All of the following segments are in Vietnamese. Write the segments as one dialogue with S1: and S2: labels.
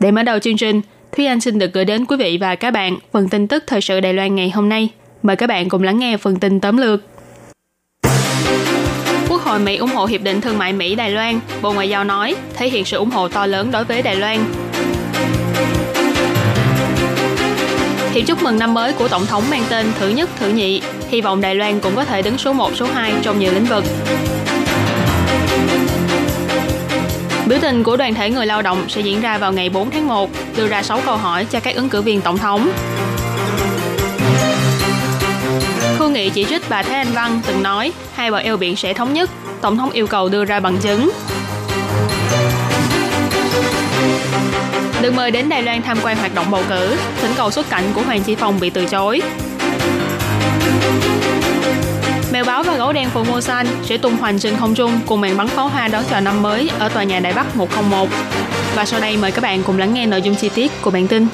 S1: Để mở đầu chương trình, Thúy Anh xin được gửi đến quý vị và các bạn phần tin tức thời sự Đài Loan ngày hôm nay. Mời các bạn cùng lắng nghe phần tin tóm lược. Quốc hội Mỹ ủng hộ Hiệp định Thương mại Mỹ-Đài Loan, Bộ Ngoại giao nói, thể hiện sự ủng hộ to lớn đối với Đài Loan. Thiệp chúc mừng năm mới của Tổng thống mang tên Thứ Nhất, Thứ Nhị, hy vọng Đài Loan cũng có thể đứng số 1, số 2 trong nhiều lĩnh vực. Biểu tình của đoàn thể người lao động sẽ diễn ra vào ngày 4 tháng 1, đưa ra 6 câu hỏi cho các ứng cử viên tổng thống. Khương nghị chỉ trích bà Thái Anh Văn từng nói hai bờ eo biển sẽ thống nhất, tổng thống yêu cầu đưa ra bằng chứng. Được mời đến Đài Loan tham quan hoạt động bầu cử, thỉnh cầu xuất cảnh của Hoàng Chi Phong bị từ chối. Mèo đen và gấu đen Formosan sẽ tung hoành trên không trung cùng màn bắn pháo hoa đón chào năm mới ở tòa nhà Đài Bắc 101. Và sau đây mời các bạn cùng lắng nghe nội dung chi tiết của bản tin.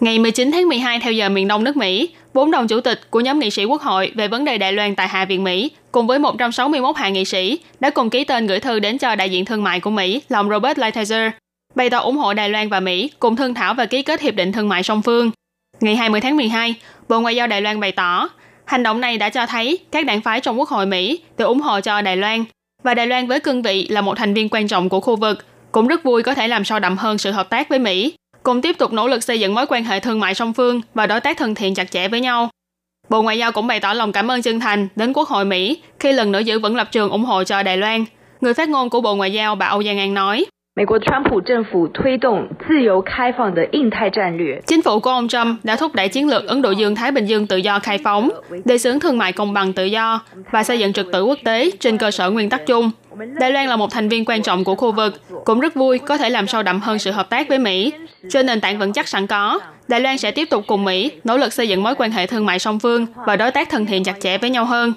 S1: Ngày 19 tháng 12 theo giờ miền Đông nước Mỹ, bốn đồng chủ tịch của nhóm nghị sĩ quốc hội về vấn đề Đài Loan tại Hạ viện Mỹ cùng với 161 hạ nghị sĩ đã cùng ký tên gửi thư đến cho đại diện thương mại của Mỹ là ông Robert Lighthizer, bày tỏ ủng hộ Đài Loan và Mỹ cùng thương thảo và ký kết hiệp định thương mại song phương. Ngày 20 tháng 12, Bộ Ngoại giao Đài Loan bày tỏ, hành động này đã cho thấy các đảng phái trong Quốc hội Mỹ đều ủng hộ cho Đài Loan và Đài Loan với cương vị là một thành viên quan trọng của khu vực cũng rất vui có thể làm sâu đậm hơn sự hợp tác với Mỹ cùng tiếp tục nỗ lực xây dựng mối quan hệ thương mại song phương và đối tác thân thiện chặt chẽ với nhau. Bộ Ngoại giao cũng bày tỏ lòng cảm ơn chân thành đến Quốc hội Mỹ khi lần nữa giữ vững lập trường ủng hộ cho Đài Loan. Người phát ngôn của Bộ Ngoại giao bà Âu Giang An nói,
S2: 美国川普政府推动自由开放的印太战略。
S1: Chính phủ của ông Trump đã thúc đẩy chiến lược Ấn Độ Dương-Thái Bình Dương tự do khai phóng, đề xướng thương mại công bằng tự do và xây dựng trật tự quốc tế trên cơ sở nguyên tắc chung. Đài Loan là một thành viên quan trọng của khu vực, cũng rất vui có thể làm sâu đậm hơn sự hợp tác với Mỹ. Trên nền tảng vững chắc sẵn có, Đài Loan sẽ tiếp tục cùng Mỹ nỗ lực xây dựng mối quan hệ thương mại song phương và đối tác thân thiện chặt chẽ với nhau hơn.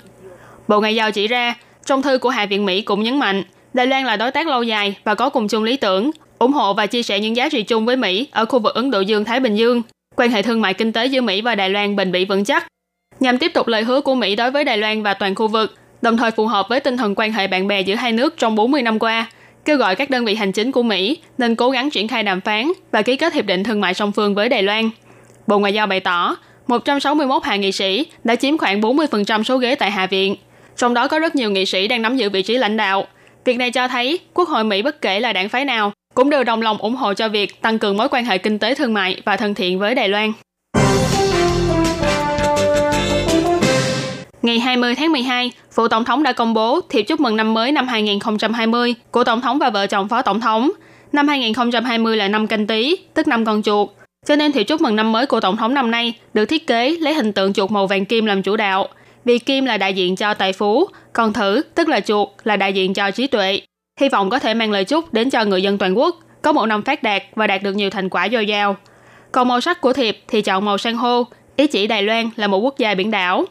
S1: Bộ Ngoại giao chỉ ra, trong thư của Hạ viện Mỹ cũng nhấn mạnh, Đài Loan là đối tác lâu dài và có cùng chung lý tưởng, ủng hộ và chia sẻ những giá trị chung với Mỹ ở khu vực Ấn Độ Dương-Thái Bình Dương. Quan hệ thương mại kinh tế giữa Mỹ và Đài Loan bền bỉ vững chắc, nhằm tiếp tục lời hứa của Mỹ đối với Đài Loan và toàn khu vực, đồng thời phù hợp với tinh thần quan hệ bạn bè giữa hai nước trong 40 năm qua, kêu gọi các đơn vị hành chính của Mỹ nên cố gắng triển khai đàm phán và ký kết hiệp định thương mại song phương với Đài Loan. Bộ Ngoại giao bày tỏ, 161 hạ nghị sĩ đã chiếm khoảng 40% số ghế tại Hạ viện, trong đó có rất nhiều nghị sĩ đang nắm giữ vị trí lãnh đạo. Việc này cho thấy Quốc hội Mỹ bất kể là đảng phái nào cũng đều đồng lòng ủng hộ cho việc tăng cường mối quan hệ kinh tế thương mại và thân thiện với Đài Loan. Ngày 20 tháng 12, Phụ Tổng thống đã công bố thiệp chúc mừng năm mới năm 2020 của Tổng thống và vợ chồng Phó Tổng thống. Năm 2020 là năm canh tí, tức năm con chuột. Cho nên thiệp chúc mừng năm mới của Tổng thống năm nay được thiết kế lấy hình tượng chuột màu vàng kim làm chủ đạo. Vì kim là đại diện cho tài phú, còn thử, tức là chuột, là đại diện cho trí tuệ. Hy vọng có thể mang lời chúc đến cho người dân toàn quốc, có một năm phát đạt và đạt được nhiều thành quả dồi dào. Còn màu sắc của thiệp thì chọn màu san hô, ý chỉ Đài Loan là một quốc gia biển đảo.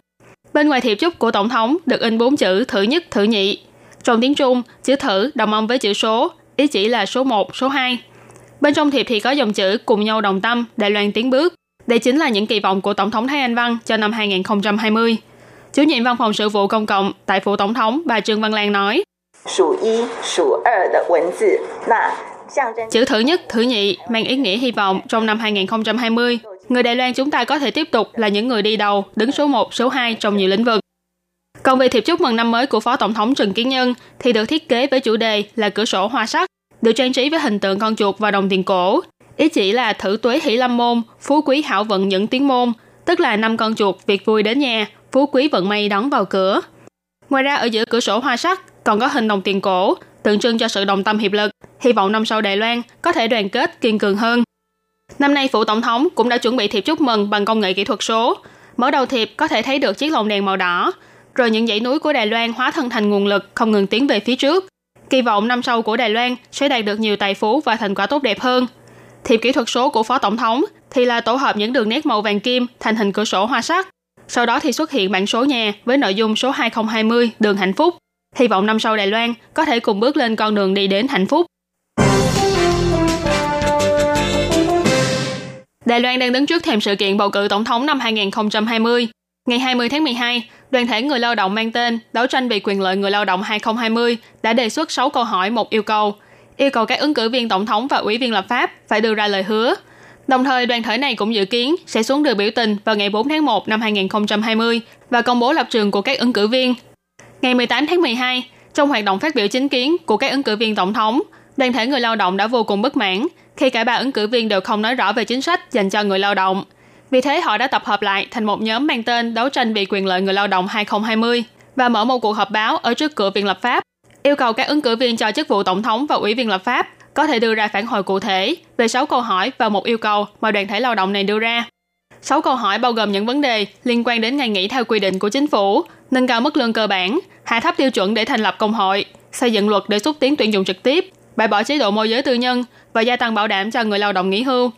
S1: Bên ngoài thiệp chúc của Tổng thống được in bốn chữ thử nhất, thử nhị. Trong tiếng Trung, chữ thử đồng âm với chữ số, ý chỉ là số 1, số 2. Bên trong thiệp thì có dòng chữ cùng nhau đồng tâm, Đài Loan tiến bước. Đây chính là những kỳ vọng của Tổng thống Thái Anh Văn cho năm 2020. Chủ nhiệm văn phòng sự vụ công cộng tại phủ tổng thống bà Trương Văn Lan nói. Chữ thứ nhất, thứ nhị mang ý nghĩa hy vọng trong năm 2020. Người Đài Loan chúng ta có thể tiếp tục là những người đi đầu, đứng số 1, số 2 trong nhiều lĩnh vực. Còn về thiệp chúc mừng năm mới của Phó Tổng thống Trần Kiến Nhân thì được thiết kế với chủ đề là cửa sổ hoa sắc, được trang trí với hình tượng con chuột và đồng tiền cổ. Ý chỉ là thử tuế hỷ lâm môn, phú quý hảo vận những tiếng môn, tức là năm con chuột việc vui đến nhà, phú quý vận may đón vào cửa. Ngoài ra ở giữa cửa sổ hoa sắc còn có hình đồng tiền cổ, tượng trưng cho sự đồng tâm hiệp lực, hy vọng năm sau Đài Loan có thể đoàn kết kiên cường hơn. Năm nay, phủ tổng thống cũng đã chuẩn bị thiệp chúc mừng bằng công nghệ kỹ thuật số. Mở đầu thiệp có thể thấy được chiếc lồng đèn màu đỏ, rồi những dãy núi của Đài Loan hóa thân thành nguồn lực không ngừng tiến về phía trước. Kỳ vọng năm sau của Đài Loan sẽ đạt được nhiều tài phú và thành quả tốt đẹp hơn. Thiệp kỹ thuật số của Phó Tổng thống thì là tổ hợp những đường nét màu vàng kim thành hình cửa sổ hoa sắc. Sau đó thì xuất hiện bản số nhà với nội dung số 2020 đường hạnh phúc. Hy vọng năm sau Đài Loan có thể cùng bước lên con đường đi đến hạnh phúc. Đài Loan đang đứng trước thềm sự kiện bầu cử tổng thống năm 2020. Ngày 20 tháng 12, đoàn thể người lao động mang tên Đấu tranh vì quyền lợi người lao động 2020 đã đề xuất 6 câu hỏi một yêu cầu. Yêu cầu các ứng cử viên tổng thống và ủy viên lập pháp phải đưa ra lời hứa. Đồng thời, đoàn thể này cũng dự kiến sẽ xuống đường biểu tình vào ngày 4 tháng 1 năm 2020 và công bố lập trường của các ứng cử viên. Ngày 18 tháng 12, trong hoạt động phát biểu chính kiến của các ứng cử viên tổng thống, đoàn thể người lao động đã vô cùng bất mãn khi cả ba ứng cử viên đều không nói rõ về chính sách dành cho người lao động. Vì thế họ đã tập hợp lại thành một nhóm mang tên Đấu tranh vì quyền lợi người lao động 2020 và mở một cuộc họp báo ở trước cửa Viện Lập pháp, yêu cầu các ứng cử viên cho chức vụ tổng thống và ủy viên lập pháp có thể đưa ra phản hồi cụ thể về 6 câu hỏi và một yêu cầu mà đoàn thể lao động này đưa ra. 6 câu hỏi bao gồm những vấn đề liên quan đến ngày nghỉ theo quy định của chính phủ, nâng cao mức lương cơ bản, hạ thấp tiêu chuẩn để thành lập công hội, xây dựng luật để xúc tiến tuyển dụng trực tiếp, bãi bỏ chế độ môi giới tư nhân và gia tăng bảo đảm cho người lao động nghỉ hưu.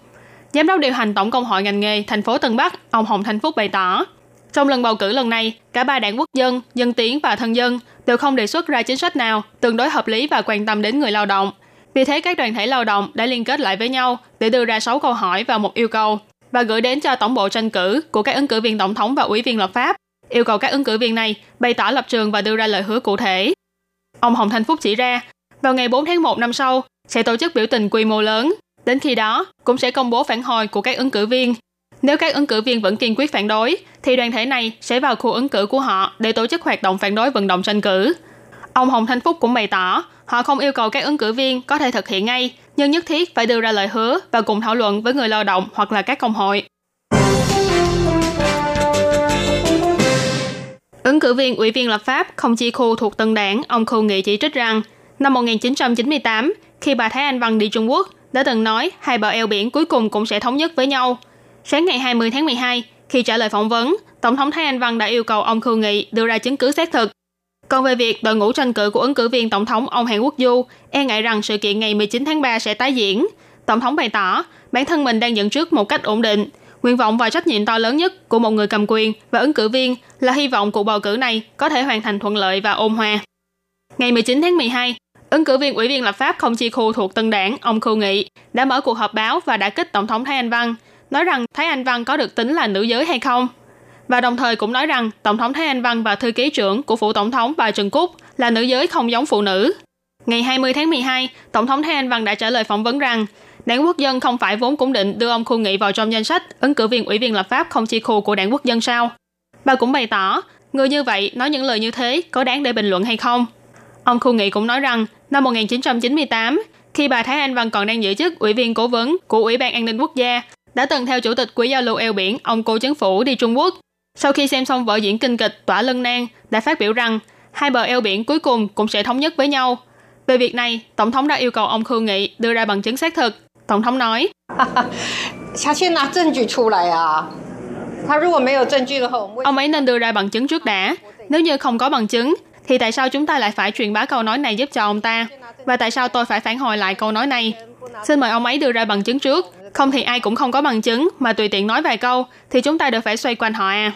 S1: Giám đốc điều hành Tổng công hội ngành nghề thành phố Tân Bắc, ông Hồng Thanh Phúc bày tỏ, trong lần bầu cử lần này, cả ba đảng quốc dân, dân tiến và thân dân đều không đề xuất ra chính sách nào tương đối hợp lý và quan tâm đến người lao động. Vì thế các đoàn thể lao động đã liên kết lại với nhau để đưa ra 6 câu hỏi và một yêu cầu và gửi đến cho tổng bộ tranh cử của các ứng cử viên tổng thống và ủy viên lập pháp, yêu cầu các ứng cử viên này bày tỏ lập trường và đưa ra lời hứa cụ thể. Ông Hồng Thanh Phúc chỉ ra, vào ngày 4 tháng 1 năm sau, sẽ tổ chức biểu tình quy mô lớn. Đến khi đó, cũng sẽ công bố phản hồi của các ứng cử viên. Nếu các ứng cử viên vẫn kiên quyết phản đối, thì đoàn thể này sẽ vào khu ứng cử của họ để tổ chức hoạt động phản đối vận động tranh cử. Ông Hồng Thanh Phúc cũng bày tỏ, họ không yêu cầu các ứng cử viên có thể thực hiện ngay, nhưng nhất thiết phải đưa ra lời hứa và cùng thảo luận với người lao động hoặc là các công hội. Ứng cử viên ủy viên lập pháp không chi khu thuộc Tân Đảng, ông Khu Nghị chỉ trích rằng, năm 1998, khi bà Thái Anh Văn đi Trung Quốc, đã từng nói hai bờ eo biển cuối cùng cũng sẽ thống nhất với nhau. Sáng ngày 20 tháng 12, khi trả lời phỏng vấn, Tổng thống Thái Anh Văn đã yêu cầu ông Khương Nghị đưa ra chứng cứ xác thực. Còn về việc đội ngũ tranh cử của ứng cử viên Tổng thống ông Hàn Quốc Du e ngại rằng sự kiện ngày 19 tháng 3 sẽ tái diễn, Tổng thống bày tỏ bản thân mình đang dẫn trước một cách ổn định. Nguyện vọng và trách nhiệm to lớn nhất của một người cầm quyền và ứng cử viên là hy vọng cuộc bầu cử này có thể hoàn thành thuận lợi và ôn hòa. Ngày 19 tháng 12, Ứng cử viên ủy viên lập pháp không chi khu thuộc Tân Đảng, ông Khu Nghị, đã mở cuộc họp báo và đã kích Tổng thống Thái Anh Văn, nói rằng Thái Anh Văn có được tính là nữ giới hay không. Và đồng thời cũng nói rằng Tổng thống Thái Anh Văn và thư ký trưởng của phủ Tổng thống bà Trần Cúc là nữ giới không giống phụ nữ. Ngày 20 tháng 12, Tổng thống Thái Anh Văn đã trả lời phỏng vấn rằng Đảng Quốc dân không phải vốn cũng định đưa ông Khu Nghị vào trong danh sách ứng cử viên ủy viên lập pháp không chi khu của Đảng Quốc dân sao? Bà cũng bày tỏ, người như vậy nói những lời như thế có đáng để bình luận hay không? Ông Khu Nghị cũng nói rằng Năm 1998, khi bà Thái Anh Văn còn đang giữ chức ủy viên cố vấn của Ủy ban An ninh Quốc gia, đã từng theo chủ tịch Quỹ giao lưu eo biển ông Cô Chấn Phủ đi Trung Quốc. Sau khi xem xong vở diễn kinh kịch Tỏa Lân Nang, đã phát biểu rằng hai bờ eo biển cuối cùng cũng sẽ thống nhất với nhau. Về việc này, Tổng thống đã yêu cầu ông Khương Nghị đưa ra bằng chứng xác thực. Tổng thống nói, Ông ấy nên đưa ra bằng chứng trước đã. Nếu như không có bằng chứng, thì tại sao chúng ta lại phải truyền bá câu nói này giúp cho ông ta? Và tại sao tôi phải phản hồi lại câu nói này? Xin mời ông ấy đưa ra bằng chứng trước. Không thì ai cũng không có bằng chứng mà tùy tiện nói vài câu thì chúng ta đều phải xoay quanh họ à.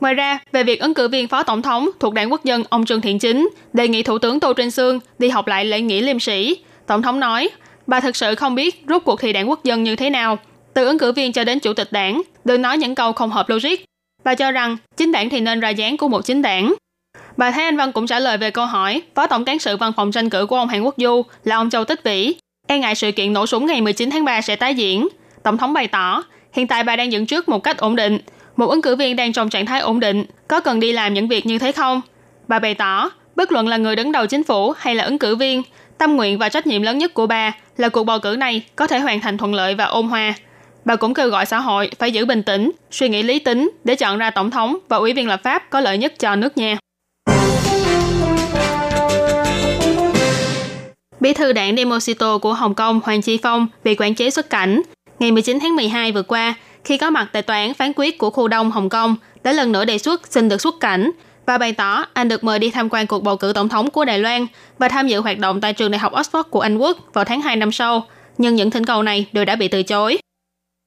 S1: Ngoài ra, về việc ứng cử viên phó tổng thống thuộc đảng quốc dân ông Trương Thiện Chính đề nghị Thủ tướng Tô Trinh Sương đi học lại lễ nghĩa liêm sĩ, Tổng thống nói, bà thực sự không biết rốt cuộc thì đảng quốc dân như thế nào. Từ ứng cử viên cho đến chủ tịch đảng, đều nói những câu không hợp logic. Bà cho rằng chính đảng thì nên ra dáng của một chính đảng. Bà Thái Anh Văn cũng trả lời về câu hỏi Phó Tổng cán sự văn phòng tranh cử của ông Hàn Quốc Du là ông Châu Tích Vĩ. E ngại sự kiện nổ súng ngày 19 tháng 3 sẽ tái diễn. Tổng thống bày tỏ, hiện tại bà đang dẫn trước một cách ổn định. Một ứng cử viên đang trong trạng thái ổn định, có cần đi làm những việc như thế không? Bà bày tỏ, bất luận là người đứng đầu chính phủ hay là ứng cử viên, Tâm nguyện và trách nhiệm lớn nhất của bà là cuộc bầu cử này có thể hoàn thành thuận lợi và ôn hòa. Bà cũng kêu gọi xã hội phải giữ bình tĩnh, suy nghĩ lý tính để chọn ra tổng thống và ủy viên lập pháp có lợi nhất cho nước nhà. Bí thư đảng Demosito của Hồng Kông Hoàng Chi Phong bị quản chế xuất cảnh. Ngày 19 tháng 12 vừa qua, khi có mặt tại tòa án phán quyết của khu đông Hồng Kông, đã lần nữa đề xuất xin được xuất cảnh và bày tỏ anh được mời đi tham quan cuộc bầu cử tổng thống của Đài Loan và tham dự hoạt động tại trường đại học Oxford của Anh Quốc vào tháng 2 năm sau, nhưng những thỉnh cầu này đều đã bị từ chối.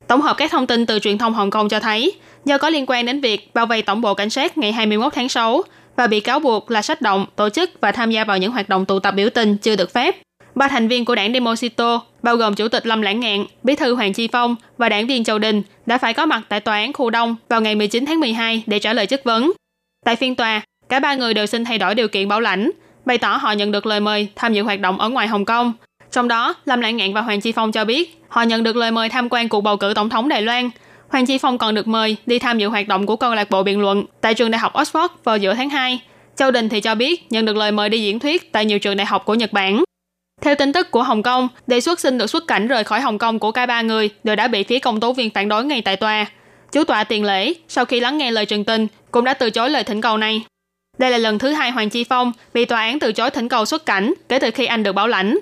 S1: Tổng hợp các thông tin từ truyền thông Hồng Kông cho thấy, do có liên quan đến việc bao vây tổng bộ cảnh sát ngày 21 tháng 6 và bị cáo buộc là sách động, tổ chức và tham gia vào những hoạt động tụ tập biểu tình chưa được phép. Ba thành viên của đảng Demosito, bao gồm Chủ tịch Lâm Lãng Ngạn, Bí thư Hoàng Chi Phong và đảng viên Châu Đình, đã phải có mặt tại tòa án khu Đông vào ngày 19 tháng 12 để trả lời chất vấn. Tại phiên tòa, cả ba người đều xin thay đổi điều kiện bảo lãnh, bày tỏ họ nhận được lời mời tham dự hoạt động ở ngoài Hồng Kông. Trong đó, Lâm Lãng Ngạn và Hoàng Chi Phong cho biết họ nhận được lời mời tham quan cuộc bầu cử tổng thống Đài Loan. Hoàng Chi Phong còn được mời đi tham dự hoạt động của câu lạc bộ biện luận tại trường đại học Oxford vào giữa tháng 2. Châu Đình thì cho biết nhận được lời mời đi diễn thuyết tại nhiều trường đại học của Nhật Bản. Theo tin tức của Hồng Kông, đề xuất xin được xuất cảnh rời khỏi Hồng Kông của cả ba người đều đã bị phía công tố viên phản đối ngay tại tòa. Chủ tọa tiền lễ, sau khi lắng nghe lời trần tình, cũng đã từ chối lời thỉnh cầu này. Đây là lần thứ hai Hoàng Chi Phong bị tòa án từ chối thỉnh cầu xuất cảnh kể từ khi anh được bảo lãnh.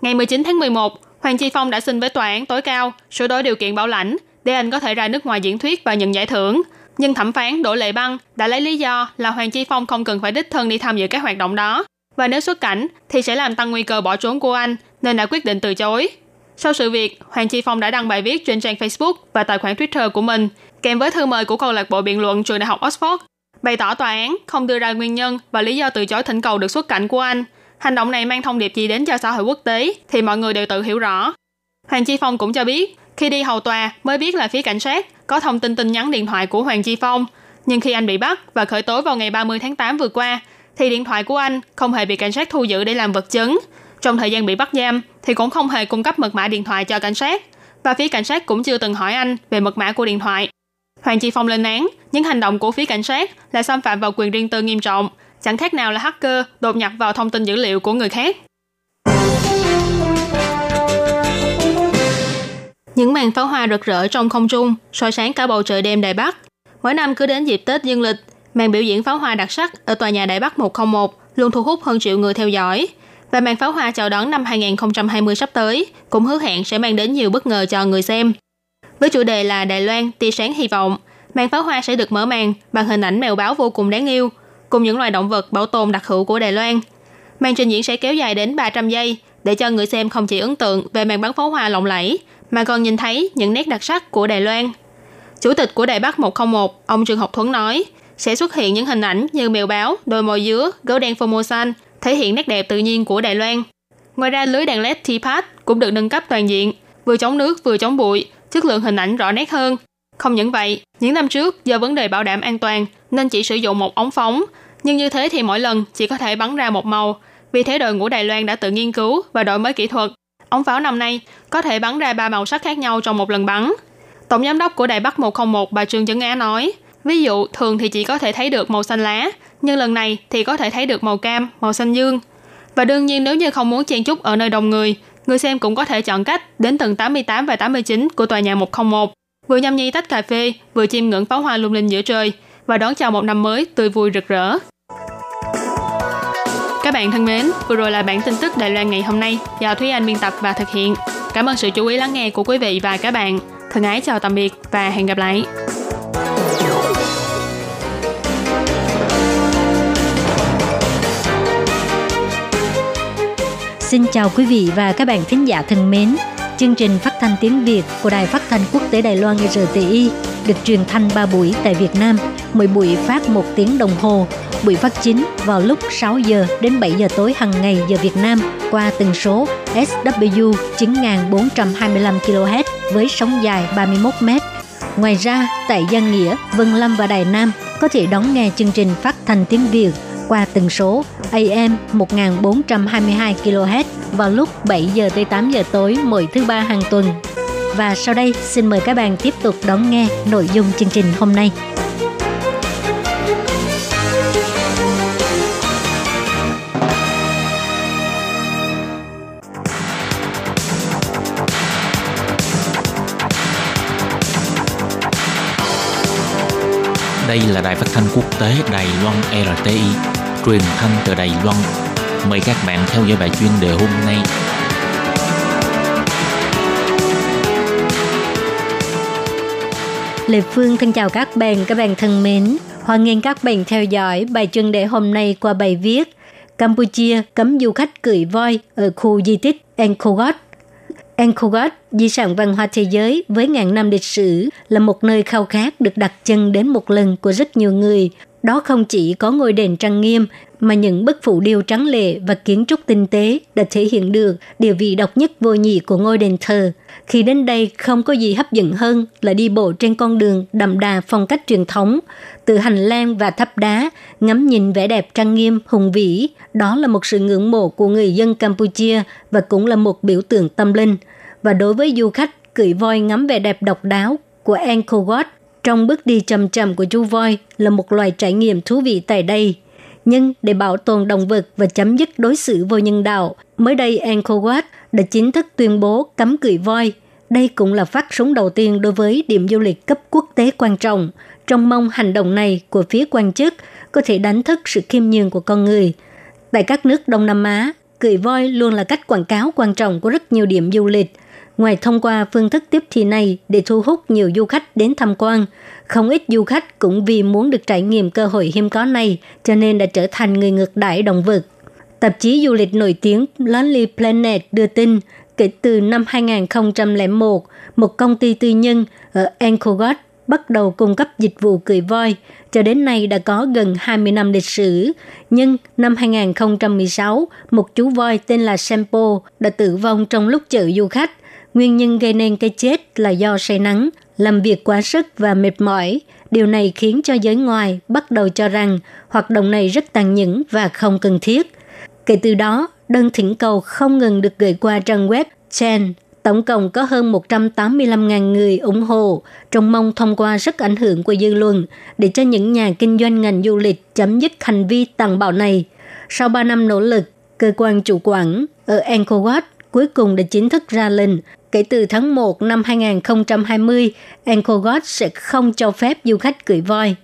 S1: Ngày 19 tháng 11, Hoàng Chi Phong đã xin với tòa án tối cao sửa đổi điều kiện bảo lãnh để anh có thể ra nước ngoài diễn thuyết và nhận giải thưởng. Nhưng thẩm phán Đỗ Lệ Băng đã lấy lý do là Hoàng Chi Phong không cần phải đích thân đi tham dự các hoạt động đó và nếu xuất cảnh thì sẽ làm tăng nguy cơ bỏ trốn của anh nên đã quyết định từ chối. Sau sự việc, Hoàng Chi Phong đã đăng bài viết trên trang Facebook và tài khoản Twitter của mình kèm với thư mời của câu lạc bộ biện luận trường đại học Oxford bày tỏ tòa án không đưa ra nguyên nhân và lý do từ chối thỉnh cầu được xuất cảnh của anh. Hành động này mang thông điệp gì đến cho xã hội quốc tế thì mọi người đều tự hiểu rõ. Hoàng Chi Phong cũng cho biết, khi đi hầu tòa mới biết là phía cảnh sát có thông tin tin nhắn điện thoại của Hoàng Chi Phong. Nhưng khi anh bị bắt và khởi tố vào ngày 30 tháng 8 vừa qua, thì điện thoại của anh không hề bị cảnh sát thu giữ để làm vật chứng. Trong thời gian bị bắt giam thì cũng không hề cung cấp mật mã điện thoại cho cảnh sát và phía cảnh sát cũng chưa từng hỏi anh về mật mã của điện thoại. Hoàng Chi Phong lên án những hành động của phía cảnh sát là xâm phạm vào quyền riêng tư nghiêm trọng, chẳng khác nào là hacker đột nhập vào thông tin dữ liệu của người khác. Những màn pháo hoa rực rỡ trong không trung, soi sáng cả bầu trời đêm Đài Bắc. Mỗi năm cứ đến dịp Tết dương lịch, màn biểu diễn pháo hoa đặc sắc ở tòa nhà Đại Bắc 101 luôn thu hút hơn triệu người theo dõi. Và màn pháo hoa chào đón năm 2020 sắp tới cũng hứa hẹn sẽ mang đến nhiều bất ngờ cho người xem. Với chủ đề là Đài Loan tia sáng hy vọng, màn pháo hoa sẽ được mở màn bằng hình ảnh mèo báo vô cùng đáng yêu, cùng những loài động vật bảo tồn đặc hữu của Đài Loan. Màn trình diễn sẽ kéo dài đến 300 giây để cho người xem không chỉ ấn tượng về màn bắn pháo hoa lộng lẫy, mà còn nhìn thấy những nét đặc sắc của Đài Loan. Chủ tịch của Đài Bắc 101, ông Trương Học Thuấn nói, sẽ xuất hiện những hình ảnh như mèo báo, đồi mồi dứa, gấu đen Formosan, thể hiện nét đẹp tự nhiên của Đài Loan. Ngoài ra, lưới đèn LED T-Pad cũng được nâng cấp toàn diện, vừa chống nước vừa chống bụi, chất lượng hình ảnh rõ nét hơn. Không những vậy, những năm trước do vấn đề bảo đảm an toàn nên chỉ sử dụng một ống phóng, nhưng như thế thì mỗi lần chỉ có thể bắn ra một màu. Vì thế đội ngũ Đài Loan đã tự nghiên cứu và đổi mới kỹ thuật. Ống pháo năm nay có thể bắn ra ba màu sắc khác nhau trong một lần bắn. Tổng giám đốc của Đài Bắc 101 bà Trương Chấn Á nói, ví dụ thường thì chỉ có thể thấy được màu xanh lá, nhưng lần này thì có thể thấy được màu cam, màu xanh dương. Và đương nhiên nếu như không muốn chen chúc ở nơi đông người, người xem cũng có thể chọn cách đến tầng 88 và 89 của tòa nhà 101, vừa nhâm nhi tách cà phê, vừa chiêm ngưỡng pháo hoa lung linh giữa trời và đón chào một năm mới tươi vui rực rỡ. Các bạn thân mến, vừa rồi là bản tin tức Đài Loan ngày hôm nay do Thúy Anh biên tập và thực hiện. Cảm ơn sự chú ý lắng nghe của quý vị và các bạn. Thân ái chào tạm biệt và hẹn gặp lại.
S3: Xin chào quý vị và các bạn thính giả thân mến. Chương trình phát thanh tiếng Việt của Đài Phát thanh Quốc tế Đài Loan RTI được truyền thanh 3 buổi tại Việt Nam, mỗi buổi phát 1 tiếng đồng hồ. Buổi phát chính vào lúc 6 giờ đến 7 giờ tối hàng ngày giờ Việt Nam qua tần số SW 9425 kHz với sóng dài 31 m. Ngoài ra, tại Giang Nghĩa, Vân Lâm và Đài Nam có thể đón nghe chương trình phát thanh tiếng Việt qua tần số AM 1422 kHz vào lúc 7 giờ tới 8 giờ tối mỗi thứ ba hàng tuần. Và sau đây, xin mời các bạn tiếp tục đón nghe nội dung chương trình hôm nay.
S4: Đây là đài phát thanh quốc tế Đài Loan RTI, truyền thanh từ Đài Loan. Mời các bạn theo dõi bài chuyên đề hôm nay.
S3: Lê Phương thân chào các bạn, các bạn thân mến. Hoan nghênh các bạn theo dõi bài chuyên đề hôm nay qua bài viết Campuchia cấm du khách cưỡi voi ở khu di tích Angkor Wat. Angkor Wat, di sản văn hóa thế giới với ngàn năm lịch sử, là một nơi khao khát được đặt chân đến một lần của rất nhiều người. Đó không chỉ có ngôi đền trang nghiêm, mà những bức phủ điêu trắng lệ và kiến trúc tinh tế đã thể hiện được địa vị độc nhất vô nhị của ngôi đền thờ. Khi đến đây không có gì hấp dẫn hơn là đi bộ trên con đường đậm đà phong cách truyền thống, từ hành lang và tháp đá, ngắm nhìn vẻ đẹp trang nghiêm, hùng vĩ. Đó là một sự ngưỡng mộ của người dân Campuchia và cũng là một biểu tượng tâm linh. Và đối với du khách, cưỡi voi ngắm vẻ đẹp độc đáo của Angkor Wat trong bước đi chậm chậm của chú voi là một loài trải nghiệm thú vị tại đây. Nhưng để bảo tồn động vật và chấm dứt đối xử vô nhân đạo, mới đây Angkor Wat đã chính thức tuyên bố cấm cưỡi voi. Đây cũng là phát súng đầu tiên đối với điểm du lịch cấp quốc tế quan trọng, trong mong hành động này của phía quan chức có thể đánh thức sự khiêm nhường của con người. Tại các nước Đông Nam Á, cưỡi voi luôn là cách quảng cáo quan trọng của rất nhiều điểm du lịch. Ngoài thông qua phương thức tiếp thị này để thu hút nhiều du khách đến tham quan, không ít du khách cũng vì muốn được trải nghiệm cơ hội hiếm có này cho nên đã trở thành người ngược đãi động vật. Tạp chí du lịch nổi tiếng Lonely Planet đưa tin kể từ năm 2001, một công ty tư nhân ở Angkor Wat bắt đầu cung cấp dịch vụ cưỡi voi, cho đến nay đã có gần 20 năm lịch sử. Nhưng năm 2016, một chú voi tên là Sempo đã tử vong trong lúc chở du khách. Nguyên nhân gây nên cái chết là do say nắng, làm việc quá sức và mệt mỏi. Điều này khiến cho giới ngoài bắt đầu cho rằng hoạt động này rất tàn nhẫn và không cần thiết. Kể từ đó, đơn thỉnh cầu không ngừng được gửi qua trang web Chen Tổng cộng có hơn 185.000 người ủng hộ, trong mong thông qua sức ảnh hưởng của dư luận để cho những nhà kinh doanh ngành du lịch chấm dứt hành vi tàn bạo này. Sau 3 năm nỗ lực, cơ quan chủ quản ở Angkor Wat cuối cùng đã chính thức ra lệnh kể từ tháng 1 năm 2020, Angkor Wat sẽ không cho phép du khách cưỡi voi.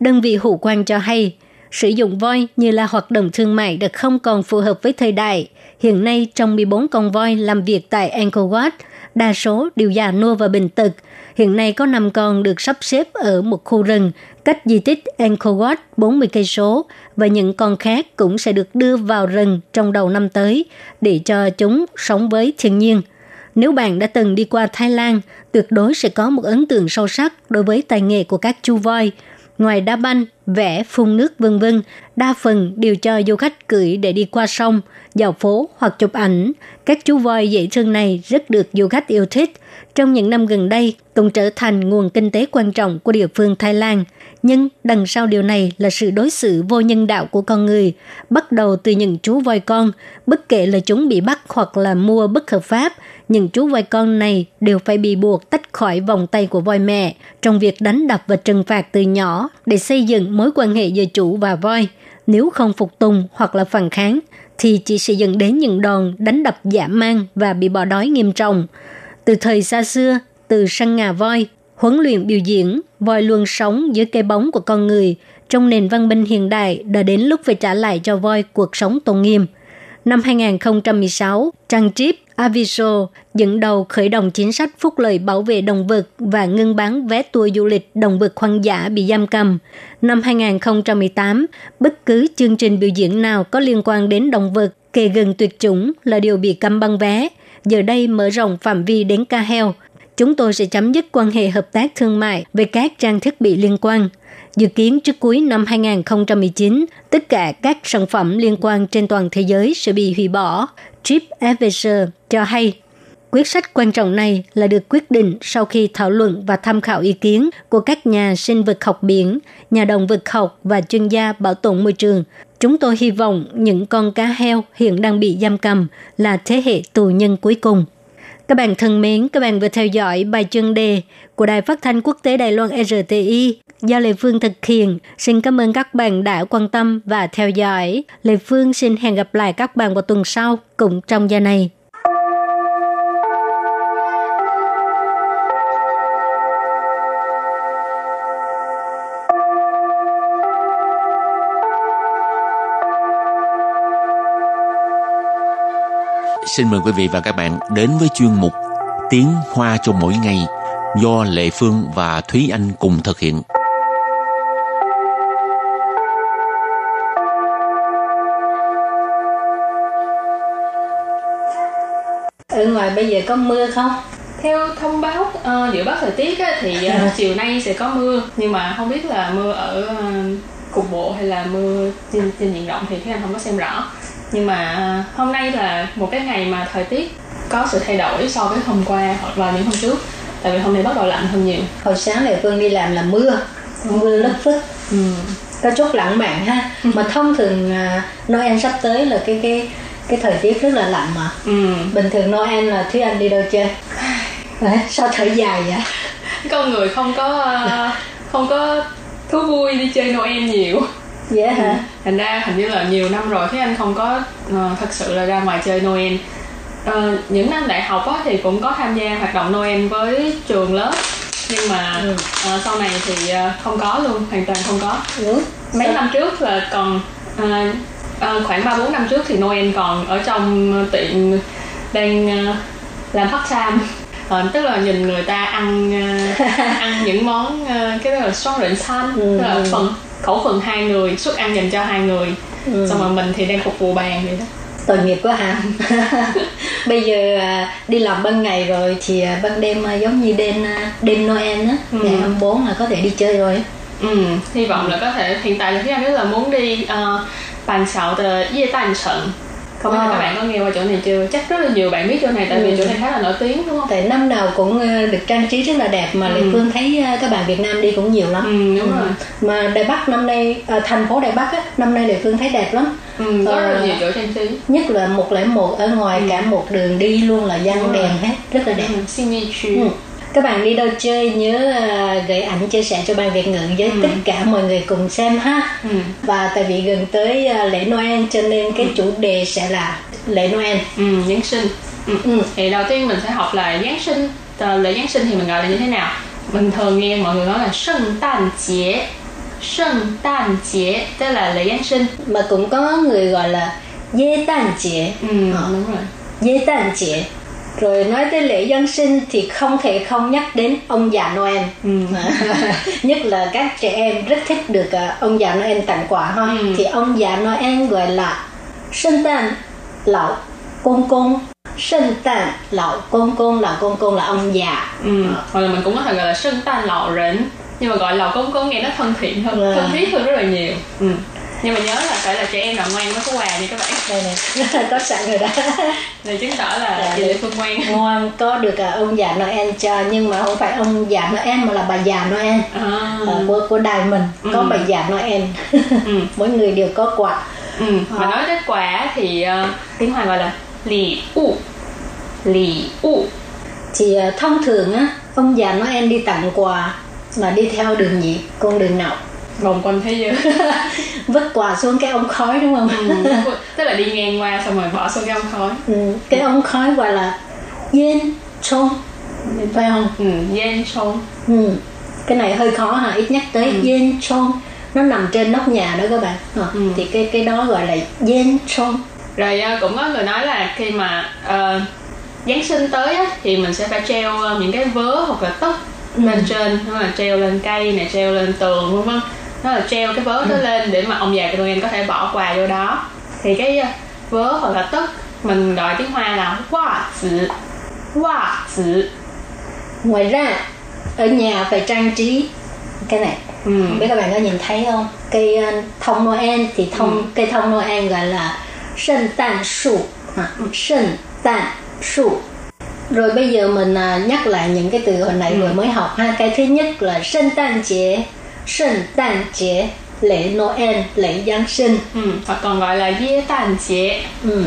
S3: Đơn vị hữu quan cho hay, sử dụng voi như là hoạt động thương mại đã không còn phù hợp với thời đại. Hiện nay, trong 14 con voi làm việc tại Angkor Wat, đa số đều già nua và bình tật. Hiện nay có 5 con được sắp xếp ở một khu rừng cách di tích Angkor Wat 40 cây số và những con khác cũng sẽ được đưa vào rừng trong đầu năm tới để cho chúng sống với thiên nhiên. Nếu bạn đã từng đi qua Thái Lan, tuyệt đối sẽ có một ấn tượng sâu sắc đối với tài nghệ của các chu voi. Ngoài đá banh, vẽ, phun nước vân vân, đa phần đều cho du khách cưỡi để đi qua sông, dạo phố hoặc chụp ảnh. Các chú voi dễ thương này rất được du khách yêu thích. Trong những năm gần đây, cũng trở thành nguồn kinh tế quan trọng của địa phương Thái Lan. Nhưng đằng sau điều này là sự đối xử vô nhân đạo của con người, bắt đầu từ những chú voi con, bất kể là chúng bị bắt hoặc là mua bất hợp pháp, những chú voi con này đều phải bị buộc tách khỏi vòng tay của voi mẹ trong việc đánh đập và trừng phạt từ nhỏ để xây dựng mối quan hệ giữa chủ và voi. Nếu không phục tùng hoặc là phản kháng, thì chỉ sẽ dẫn đến những đòn đánh đập dã man và bị bỏ đói nghiêm trọng. Từ thời xa xưa, từ săn ngà voi, huấn luyện biểu diễn, voi luồng sống dưới cây bóng của con người. Trong nền văn minh hiện đại đã đến lúc phải trả lại cho voi cuộc sống tôn nghiêm. Năm 2016, trang Trip Aviso dẫn đầu khởi động chính sách phúc lợi bảo vệ động vật và ngưng bán vé tour du lịch động vật hoang dã bị giam cầm. Năm 2018, bất cứ chương trình biểu diễn nào có liên quan đến động vật kề gần tuyệt chủng là điều bị cấm băng vé. Giờ đây mở rộng phạm vi đến ca heo. Chúng tôi sẽ chấm dứt quan hệ hợp tác thương mại về các trang thiết bị liên quan. Dự kiến trước cuối năm 2019, tất cả các sản phẩm liên quan trên toàn thế giới sẽ bị hủy bỏ. Trip Advisor cho hay, quyết sách quan trọng này là được quyết định sau khi thảo luận và tham khảo ý kiến của các nhà sinh vật học biển, nhà động vật học và chuyên gia bảo tồn môi trường. Chúng tôi hy vọng những con cá heo hiện đang bị giam cầm là thế hệ tù nhân cuối cùng. Các bạn thân mến, các bạn vừa theo dõi bài chân đề của Đài Phát thanh Quốc tế Đài Loan RTI do Lê Phương thực hiện. Xin cảm ơn các bạn đã quan tâm và theo dõi. Lê Phương xin hẹn gặp lại các bạn vào tuần sau cùng trong giờ này.
S4: Xin mời quý vị và các bạn đến với chuyên mục Tiếng Hoa cho mỗi ngày do Lệ Phương và Thúy Anh cùng thực hiện.
S5: Ở ngoài bây giờ có mưa không?
S6: Theo thông báo uh, dự báo thời tiết á, thì uh, chiều nay sẽ có mưa nhưng mà không biết là mưa ở uh, cục bộ hay là mưa trên, trên diện rộng thì các anh không có xem rõ nhưng mà uh, hôm nay là một cái ngày mà thời tiết có sự thay đổi so với hôm qua hoặc là những hôm trước tại vì hôm nay bắt đầu lạnh hơn nhiều
S5: Hồi sáng Lệ Phương đi làm là mưa, mưa lất phất.
S6: ừ.
S5: Có chút lãng mạn ha. Mà thông thường à, Noel sắp tới là cái cái cái thời tiết rất là lạnh mà.
S6: Ừ.
S5: Bình thường Noel là Thúy Anh đi đâu chơi? Sao thở dài vậy?
S6: con người không có uh, không có thú vui đi chơi Noel nhiều
S5: Vậy hả?
S6: thành ra hình như là nhiều năm rồi thế anh không có uh, thật sự là ra ngoài chơi Noel Ờ, những năm đại học á, thì cũng có tham gia hoạt động Noel với trường lớp nhưng mà
S5: Ừ.
S6: ờ, sau này thì ờ, không có luôn hoàn toàn không có
S5: Ừ.
S6: mấy
S5: Sao?
S6: năm trước là còn ờ, ờ, khoảng ba bốn năm trước thì Noel còn ở trong tiệm đang ờ, làm part time Ờ, tức là nhìn người ta ăn ờ, ăn những món ờ, cái đó là song rịnh xanh
S5: Ừ,
S6: tức là
S5: ừ.
S6: phần khẩu phần hai người suất ăn dành cho hai người.
S5: Ừ.
S6: xong rồi mình thì đang phục vụ bàn vậy đó.
S5: Tội nghiệp quá hả bây giờ à, đi làm ban ngày rồi thì à, ban đêm à, giống như đêm à, đêm Noel á
S6: Ừ.
S5: ngày 24 là có thể đi chơi rồi.
S6: Ừ, hy vọng là có thể. Hiện tại là phía anh rất là muốn đi uh, bàn xạo de Ye Tan Trận không biết là
S5: Ờ.
S6: các bạn có nghe qua chỗ này chưa chắc rất là nhiều bạn biết chỗ này tại
S5: Ừ.
S6: vì chỗ này khá là nổi tiếng đúng không
S5: tại năm nào cũng à, được trang trí rất là đẹp mà Lệ
S6: Ừ.
S5: Phương thấy à, các bạn Việt Nam đi cũng nhiều lắm
S6: ừ đúng rồi
S5: mà Đài Bắc năm nay à, thành phố Đài Bắc á, năm nay Lệ Phương thấy đẹp lắm
S6: ừ, có rất là
S5: Ờ.
S6: nhiều chỗ trang trí
S5: nhất là 101 ở ngoài cả một đường đi luôn là dăng đèn hết rất là đẹp
S6: ừ,
S5: Ừ. Các bạn đi đâu chơi nhớ à, gửi ảnh chia sẻ cho ban Việt ngữ với
S6: Ừ.
S5: tất cả mọi người cùng xem ha.
S6: ừ.
S5: Và tại vì gần tới à, lễ Noel cho nên cái chủ đề sẽ là lễ Noel.
S6: ừ, Giáng sinh ừ.
S5: Ừ.
S6: thì đầu tiên mình sẽ học là Giáng sinh Ờ, lễ Giáng sinh thì mình gọi là như thế nào mình thường nghe mọi người nói là Sân Đàn Chế Sân Đàn Chế tức là lễ Giáng sinh
S5: Mà cũng có người gọi là Dê Tàn Chế.
S6: ừ,
S5: Ờ.
S6: đúng rồi
S5: Dê Tàn Chế. Rồi nói tới lễ Giáng sinh thì không thể không nhắc đến ông già Noel.
S6: ừ.
S5: Nhất là các trẻ em rất thích được à, ông già Noel tặng quà ha.
S6: Ừ.
S5: Thì ông già Noel gọi là Sân Tàn Lão Công Công. Sân Tàn Lão Công Công là Công Công là ông già.
S6: Ừ. hoặc là mình cũng có thể gọi là sân tan lọ rỉnh nhưng mà gọi lò công công nghe nó thân thiện hơn
S5: Vâng.
S6: thân thiết hơn rất là nhiều ừ. Nhưng mà nhớ là phải là trẻ em nào ngoan mới có quà nha các bạn
S5: Đây này, có sẵn rồi đó.
S6: để chứng tỏ là
S5: Dạ,
S6: chị Lệ Phương ngoan
S5: Ngoan có được à, ông già Noel cho nhưng mà không phải ông già Noel mà là bà già Noel.
S6: à.
S5: Ờ, của của đài mình có
S6: Ừ.
S5: bà già Noel.
S6: ừ.
S5: Mỗi người đều có quà.
S6: Ừ. mà nói đến quà thì uh, tiếng Hoa gọi là lì u lì u
S5: thì à, thông thường á ông già Noel đi tặng quà là đi theo đường gì con đường nào
S6: vòng quanh thế giới
S5: vứt quà xuống cái ống khói đúng không
S6: ừ. tức là đi ngang qua xong rồi bỏ xuống cái ống khói
S5: ừ. cái ống khói gọi là yên trông phải không
S6: ừ. gian sông
S5: ừ. cái này hơi khó hả ít nhắc tới
S6: Ừ.
S5: yên trông nó nằm trên nóc nhà đó các bạn Ờ,
S6: Ừ.
S5: thì cái cái đó gọi là yên trông
S6: rồi ờ, cũng có người nói là khi mà ờ, Giáng sinh tới á, thì mình sẽ phải treo những cái vớ hoặc là tất
S5: Ừ.
S6: lên trên đó là treo lên cây này treo lên tường vân vân đó là treo cái vớ đó
S5: Ừ.
S6: lên để mà ông già Noel có thể bỏ quà vô đó. Thì cái ờ, vớ hoặc là tất mình gọi tiếng hoa là hoa tử hoa tử
S5: ngoài ra ở nhà phải trang trí cái này.
S6: Ừ.
S5: không biết các bạn có nhìn thấy không? Cây ờ, thông Noel thì thông
S6: Ừ.
S5: cây thông Noel gọi là sân tàn sụ à, sân tàn sụ rồi bây giờ mình à, nhắc lại những cái từ hồi nãy
S6: Ừ.
S5: vừa mới học ha. Cái thứ nhất là sân tàn chế sân tàn chế lễ Noel lễ Giáng sinh
S6: Ừ. hoặc còn gọi là dê tàn chế
S5: ừ.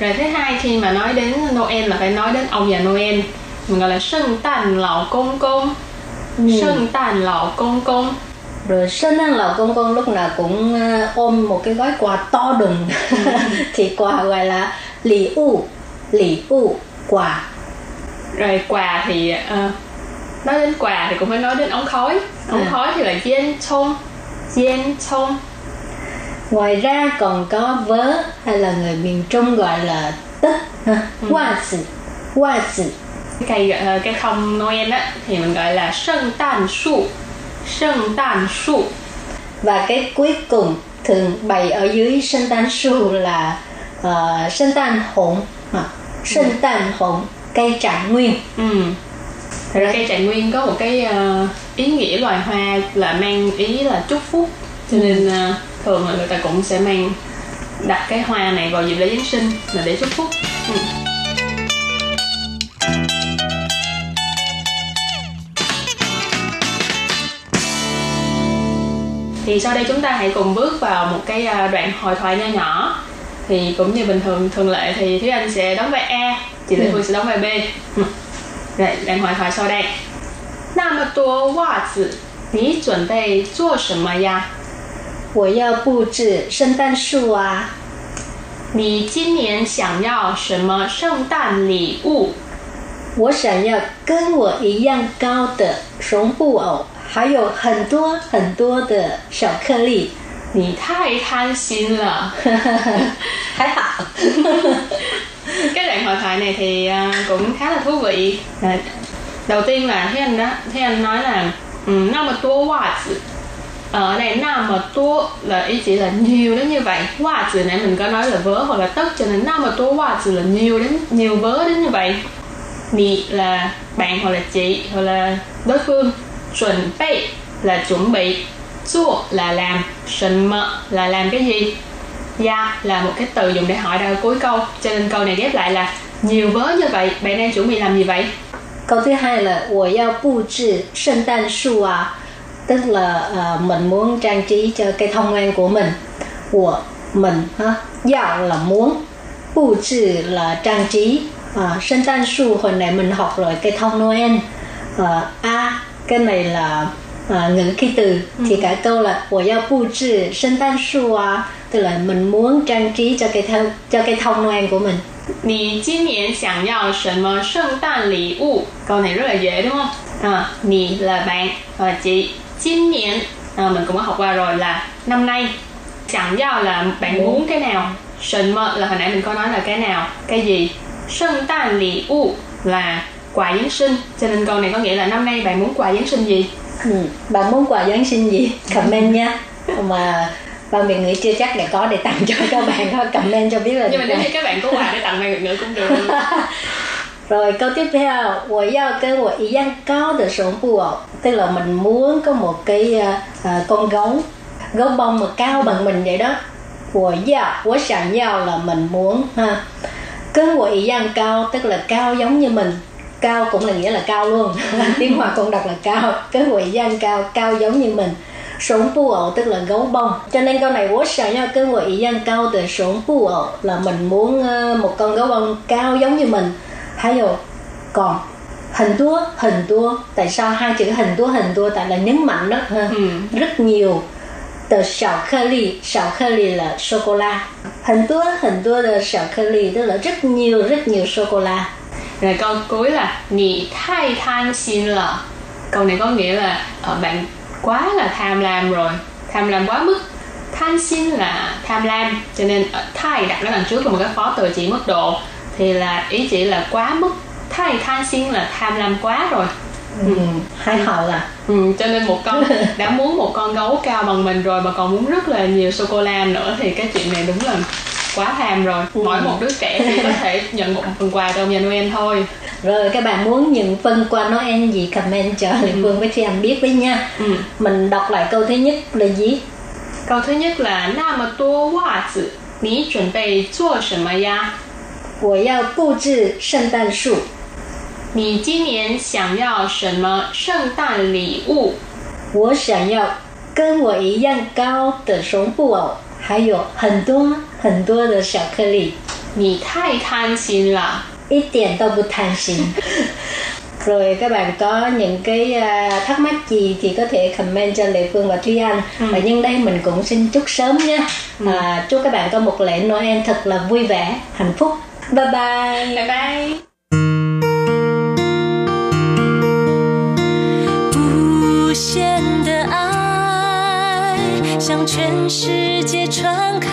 S6: rồi thứ hai khi mà nói đến Noel là phải nói đến ông già Noel mình gọi là sân tàn lão công công
S5: Ừ.
S6: sân tàn lão công công
S5: rồi sân ăn lầu công công lúc nào cũng à, ôm một cái gói quà to đùng thì quà gọi là lì u lì u quà
S6: rồi quà thì ờ, nói đến quà thì cũng phải nói đến ống khói ống
S5: À.
S6: khói thì là dên thông dên thông
S5: Ngoài ra còn có vớ hay là người miền Trung gọi là tức
S3: ha. Hoa tử, hoa.
S6: Cái cây ờ, cây thông Noel á thì mình gọi là sân tàn su sân tàn su
S3: Và cái cuối cùng thường bày ở dưới sân tan su là uh, sân tan hồng, ha. sân tan hồng, cây trạng nguyên.
S6: ừ. Thật ra cây trạng nguyên có một cái ờ, ý nghĩa loài hoa là mang ý là chúc phúc. Cho nên ờ, thường là người ta cũng sẽ mang đặt cái hoa này vào dịp lễ Giáng sinh là để chúc phúc. Ừ. thì sau đây chúng ta hãy cùng bước vào một cái à, đoạn hội thoại nho nhỏ. Thì cũng như bình thường thường lệ thì Thúy Anh sẽ đóng vai A chị Lê
S3: Ừ.
S6: Phương sẽ đóng vai B rồi đoạn hội thoại sau đây 那么多袜子，你准备做什么呀？
S3: 我要布置圣诞树啊！
S6: 你今年想要什么圣诞礼物？
S3: 我想要跟我一样高的绒布偶，还有很多很多的小颗粒。
S6: 你太贪心了。
S3: 还好
S6: cái đoạn hội thoại này thì à, cũng khá là thú vị. À, đầu tiên là thế anh đó thế anh nói là um, mà tua hoa ở đây nào mà tua là ý chỉ là nhiều đến như vậy. Hoa từ này mình có nói là vớ hoặc là tất cho nên nào mà tua hoa tử là nhiều đến nhiều vớ đến như vậy. Mì là bạn hoặc là chị hoặc là đối phương chuẩn bị là chuẩn bị. Zua là làm Sần mợ là làm cái gì? Dạ là một cái từ dùng để hỏi ra cuối câu Cho nên câu này ghép lại là Nhiều vớ như vậy Bạn đang chuẩn bị làm gì vậy
S3: câu thứ hai là 我要布置圣诞树啊，tức là ờ, mình muốn trang trí cho cây thông noel của mình. 我 mình ha, dạo là muốn,布置 là trang trí, à,圣诞树hồi nãy mình học rồi cây thông Noel. Ờ, a cái này là à, ngữ khí từ thì cả câu là 我要布置圣诞树啊 tức là mình muốn trang trí cho cây thông cho cây thông Noel của mình.
S6: Nì 今年想要什么圣诞礼物 Câu này rất là dễ đúng không à, Nì là bạn và chị 今年 à, Mình cũng có học qua rồi là năm nay Chẳng giao là bạn muốn cái nào Sần mơ là hồi nãy mình có nói là cái nào Cái gì Sân tan lì u là quà Giáng sinh Cho nên câu này có nghĩa là năm nay bạn muốn quà Giáng sinh gì
S3: Ừ. Bạn muốn quà Giáng sinh gì? Comment nha. Mà và Việt ngữ chưa chắc để có để tặng cho các bạn thôi comment cho biết là
S6: nhưng mà nếu như các bạn có quà để tặng về Việt ngữ cũng được.
S3: Rồi câu tiếp theo. Của giao cái của dân có từ sổ bùa tức là mình muốn có một cái uh, con gấu gấu bông mà cao bằng mình vậy đó. Của giao của sản giao là mình muốn ha. Cứ quỷ ý dân cao tức là cao giống như mình. Cao cũng là nghĩa là cao luôn. Tiếng hoa cũng đọc là cao. Cứ quỷ ý dân cao cao giống như mình sống bu ẩu tức là gấu bông. Cho nên câu này quá sợ nha cứ hội ý dân cao từ sống bu ẩu là mình muốn ờ, một con gấu bông cao giống như mình. Hay rồi còn hình tua hình tua tại sao hai chữ hình tua hình tua tại là nhấn mạnh rất
S6: ừ.
S3: rất nhiều. Từ sảo khơ ly sảo khơ ly là sô cô la hình tua hình tua là sảo khơ ly tức là rất nhiều rất nhiều sô cô la
S6: rồi câu cuối là nhị thai than xin là câu này có nghĩa là ở bạn quá là tham lam rồi. Tham lam quá mức. Than xin là tham lam Cho nên ở thai đặt ở đằng trước là một cái phó từ chỉ mức độ. Thì là ý chỉ là quá mức. Thai than xin là tham lam quá rồi.
S3: Ừ. hai họ là.
S6: Ừ, cho nên một con đã muốn một con gấu cao bằng mình rồi mà còn muốn rất là nhiều sô cô la nữa thì cái chuyện này đúng là quá tham rồi mỗi một đứa trẻ chỉ có thể nhận một phần quà trong nhà Noel thôi
S3: rồi các bạn muốn những phần quà Noel gì comment cho Lê Phương với Thi Anh biết với nha
S6: ừ.
S3: mình đọc lại câu thứ nhất là gì
S6: câu thứ nhất là 那么多袜子你准备做什么呀
S3: 我要布置圣诞树
S6: 你今年想要什么圣诞礼物
S3: 我想要跟我一样高的绒布偶，还有很多 很多的小颗粒，
S6: 你太贪心了
S3: 一点都不贪心。Rồi các bạn có những cái à, thắc mắc gì thì có thể comment cho Lệ Phương và Thúy Anh. Và nhân đây mình cũng xin chúc sớm nha. À, chúc các bạn có một lễ Noel thật là vui vẻ, hạnh phúc. Bye bye.
S6: bye bye
S7: 无限的爱向全世界传开，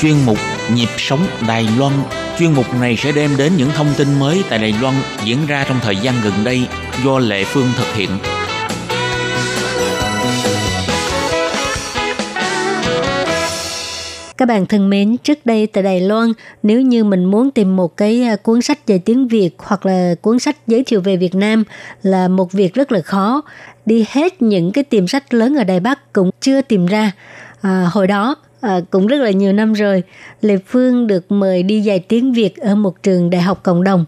S4: Chuyên mục Nhịp sống Đài Loan Chuyên mục này sẽ đem đến những thông tin mới tại Đài Loan diễn ra trong thời gian gần đây do Lệ Phương thực hiện.
S3: Các bạn thân mến, trước đây tại Đài Loan, nếu như mình muốn tìm một cái à, cuốn sách về tiếng Việt hoặc là cuốn sách giới thiệu về Việt Nam là một việc rất là khó. Đi hết những cái tiệm sách lớn ở Đài Bắc cũng chưa tìm ra. À, hồi đó à, cũng rất là nhiều năm rồi, Lê Phương được mời đi dạy tiếng Việt ở một trường đại học cộng đồng.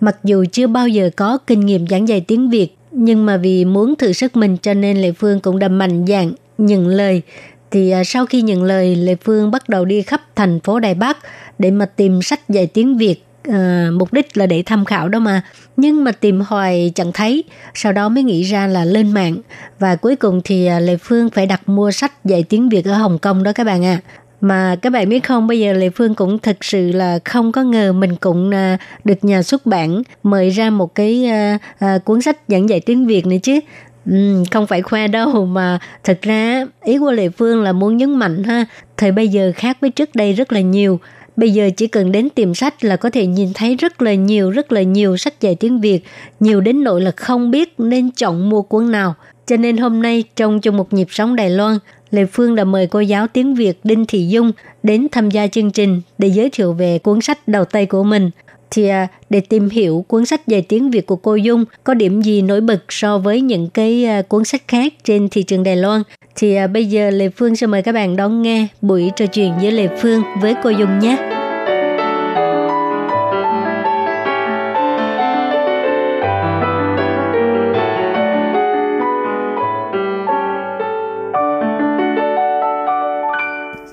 S3: Mặc dù chưa bao giờ có kinh nghiệm giảng dạy tiếng Việt, nhưng mà vì muốn thử sức mình cho nên Lê Phương cũng đã mạnh dạn nhận lời thì à, sau khi nhận lời Lê Phương bắt đầu đi khắp thành phố Đài Bắc để mà tìm sách dạy tiếng Việt uh, mục đích là để tham khảo đó mà. Nhưng mà tìm hoài chẳng thấy. Sau đó mới nghĩ ra là lên mạng. Và cuối cùng thì ờ, lệ Phương phải đặt mua sách dạy tiếng Việt ở Hồng Kông đó các bạn ạ. À. mà các bạn biết không bây giờ lệ Phương cũng thực sự là không có ngờ mình cũng à, được nhà xuất bản mời ra một cái cuốn sách giảng dạy tiếng Việt này chứ. Ừ, không phải khoe đâu mà thật ra ý của Lệ Phương là muốn nhấn mạnh ha thời bây giờ khác với trước đây rất là nhiều bây giờ chỉ cần đến tìm sách là có thể nhìn thấy rất là nhiều, rất là nhiều sách dạy tiếng Việt. Nhiều đến nỗi là không biết nên chọn mua cuốn nào. Cho nên hôm nay trong chung một nhịp sống Đài Loan, Lê Phương đã mời cô giáo tiếng Việt Đinh Thị Dung đến tham gia chương trình để giới thiệu về cuốn sách đầu tay của mình thì để tìm hiểu cuốn sách dạy tiếng Việt của cô Dung có điểm gì nổi bật so với những cái à, cuốn sách khác trên thị trường Đài Loan thì à, bây giờ Lê Phương sẽ mời các bạn đón nghe buổi trò chuyện với Lê Phương với cô Dung nhé.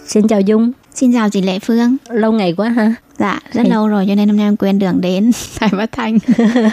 S3: Xin chào Dung.
S8: Xin chào chị Lệ Phương.
S3: Lâu ngày quá ha.
S8: Dạ, rất Thì... lâu rồi cho nên hôm nay em quên đường đến Đài Phát Thanh.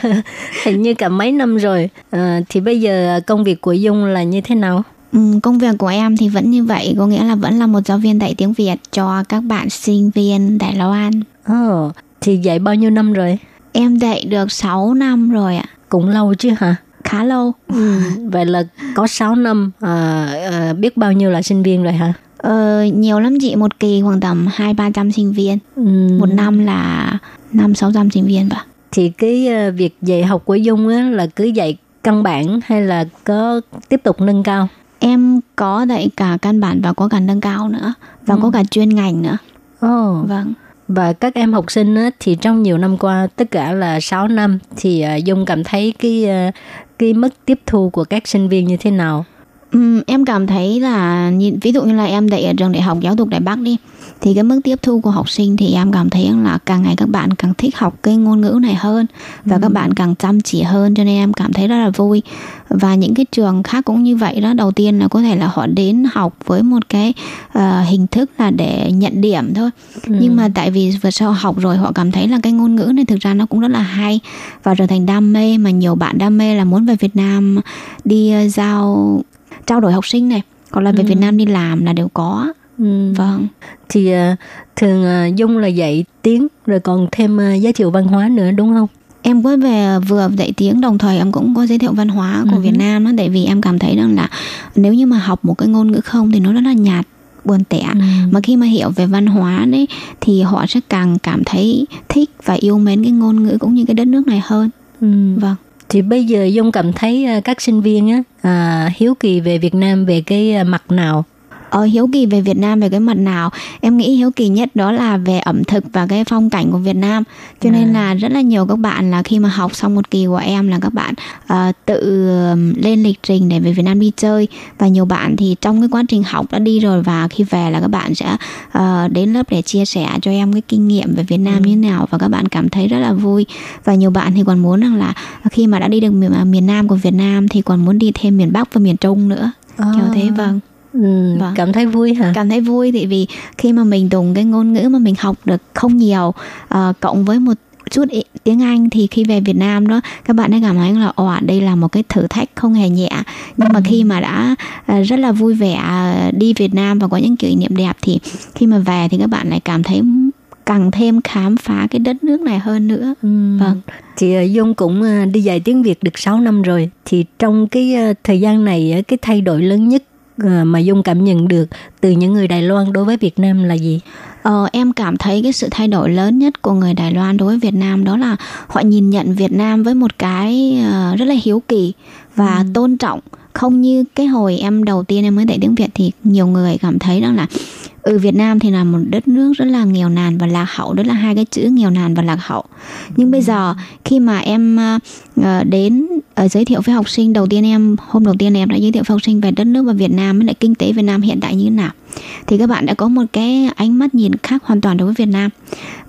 S3: Hình như cả mấy năm rồi. À, thì bây giờ công việc của Dung là như thế nào?
S8: Ừ, công việc của em thì vẫn như vậy, có nghĩa là vẫn là một giáo viên dạy tiếng Việt cho các bạn sinh viên Đài Loan.
S3: Ồ, oh, thì dạy bao nhiêu năm rồi?
S8: Em dạy được 6 năm rồi ạ.
S3: Cũng lâu chứ hả?
S8: Khá lâu.
S3: Ừ, vậy là có 6 năm, à, à, biết bao nhiêu là sinh viên rồi hả?
S8: Ờ, nhiều lắm chị, một kỳ khoảng tầm hai ba trăm sinh viên. Ừ. Một năm là năm sáu trăm sinh viên vậy.
S3: Thì cái uh, việc dạy học của Dung á, là cứ dạy căn bản hay là có tiếp tục nâng cao?
S8: Em có dạy cả căn bản và có cả nâng cao nữa và ừ. có cả chuyên ngành nữa.
S3: Ồ. Oh.
S8: Vâng.
S3: Và các em học sinh á, thì trong nhiều năm qua tất cả là 6 năm thì uh, Dung cảm thấy cái uh, cái mức tiếp thu của các sinh viên như thế nào?
S8: Um, em cảm thấy là ví dụ như là em dạy ở trường đại học giáo dục Đài Bắc đi thì cái mức tiếp thu của học sinh thì em cảm thấy là càng ngày các bạn càng thích học cái ngôn ngữ này hơn và ừ. các bạn càng chăm chỉ hơn cho nên em cảm thấy rất là vui và những cái trường khác cũng như vậy đó đầu tiên là có thể là họ đến học với một cái uh, hình thức là để nhận điểm thôi ừ. nhưng mà tại vì vừa sau học rồi họ cảm thấy là cái ngôn ngữ này thực ra nó cũng rất là hay và trở thành đam mê mà nhiều bạn đam mê là muốn về Việt Nam đi uh, giao trao đổi học sinh này còn là về ừ. Việt Nam đi làm là đều có ừ. vâng
S3: thì uh, thường uh, dung là dạy tiếng rồi còn thêm uh, giới thiệu văn hóa nữa đúng không
S8: em có về vừa dạy tiếng đồng thời em cũng có giới thiệu văn hóa của ừ. Việt Nam đó tại vì em cảm thấy rằng là nếu như mà học một cái ngôn ngữ không thì nó rất là nhạt buồn tẻ ừ. mà khi mà hiểu về văn hóa đấy thì họ sẽ càng cảm thấy thích và yêu mến cái ngôn ngữ cũng như cái đất nước này hơn ừ. vâng
S3: thì bây giờ dung cảm thấy à, các sinh viên á à, hiếu kỳ về việt nam về cái à, mặt nào?
S8: Ờ, hiếu kỳ về Việt Nam về cái mặt nào em nghĩ hiếu kỳ nhất đó là về ẩm thực và cái phong cảnh của Việt Nam cho nên à. là rất là nhiều các bạn là khi mà học xong một kỳ của em là các bạn uh, tự lên lịch trình để về Việt Nam đi chơi và nhiều bạn thì trong cái quá trình học đã đi rồi và khi về là các bạn sẽ uh, đến lớp để chia sẻ cho em cái kinh nghiệm về Việt Nam ừ. như thế nào và các bạn cảm thấy rất là vui và nhiều bạn thì còn muốn rằng là khi mà đã đi được miền, miền Nam của Việt Nam thì còn muốn đi thêm miền Bắc và miền Trung nữa à. kiểu thế vâng
S3: Ừ,
S8: Vâng.
S3: cảm thấy vui hả?
S8: cảm thấy vui tại vì khi mà mình dùng cái ngôn ngữ mà mình học được không nhiều ờ, cộng với một chút tiếng Anh thì khi về Việt Nam đó các bạn sẽ cảm thấy là ồ đây là một cái thử thách không hề nhẹ nhưng mà khi mà đã ờ, rất là vui vẻ ờ, đi Việt Nam và có những kỷ niệm đẹp thì khi mà về thì các bạn lại cảm thấy càng thêm khám phá cái đất nước này hơn nữa
S3: Ừ.
S8: Vâng.
S3: Chị Dung cũng đi dạy tiếng Việt được 6 năm rồi. Thì trong cái thời gian này cái thay đổi lớn nhất mà Dung cảm nhận được từ những người Đài Loan đối với Việt Nam là gì?
S8: Ờ, em cảm thấy cái sự thay đổi lớn nhất của người Đài Loan đối với Việt Nam đó là họ nhìn nhận Việt Nam với một cái ờ, rất là hiếu kỳ và tôn trọng. Không như cái hồi em đầu tiên em mới dạy tiếng Việt thì nhiều người cảm thấy rằng là ừ Việt Nam thì là một đất nước rất là nghèo nàn và lạc hậu đó là hai cái chữ nghèo nàn và lạc hậu. Nhưng bây giờ khi mà em ờ, ờ, đến ở giới thiệu với học sinh đầu tiên em, hôm đầu tiên em đã giới thiệu với học sinh về đất nước và Việt Nam với lại kinh tế Việt Nam hiện tại như thế nào. Thì các bạn đã có một cái ánh mắt nhìn khác hoàn toàn đối với Việt Nam.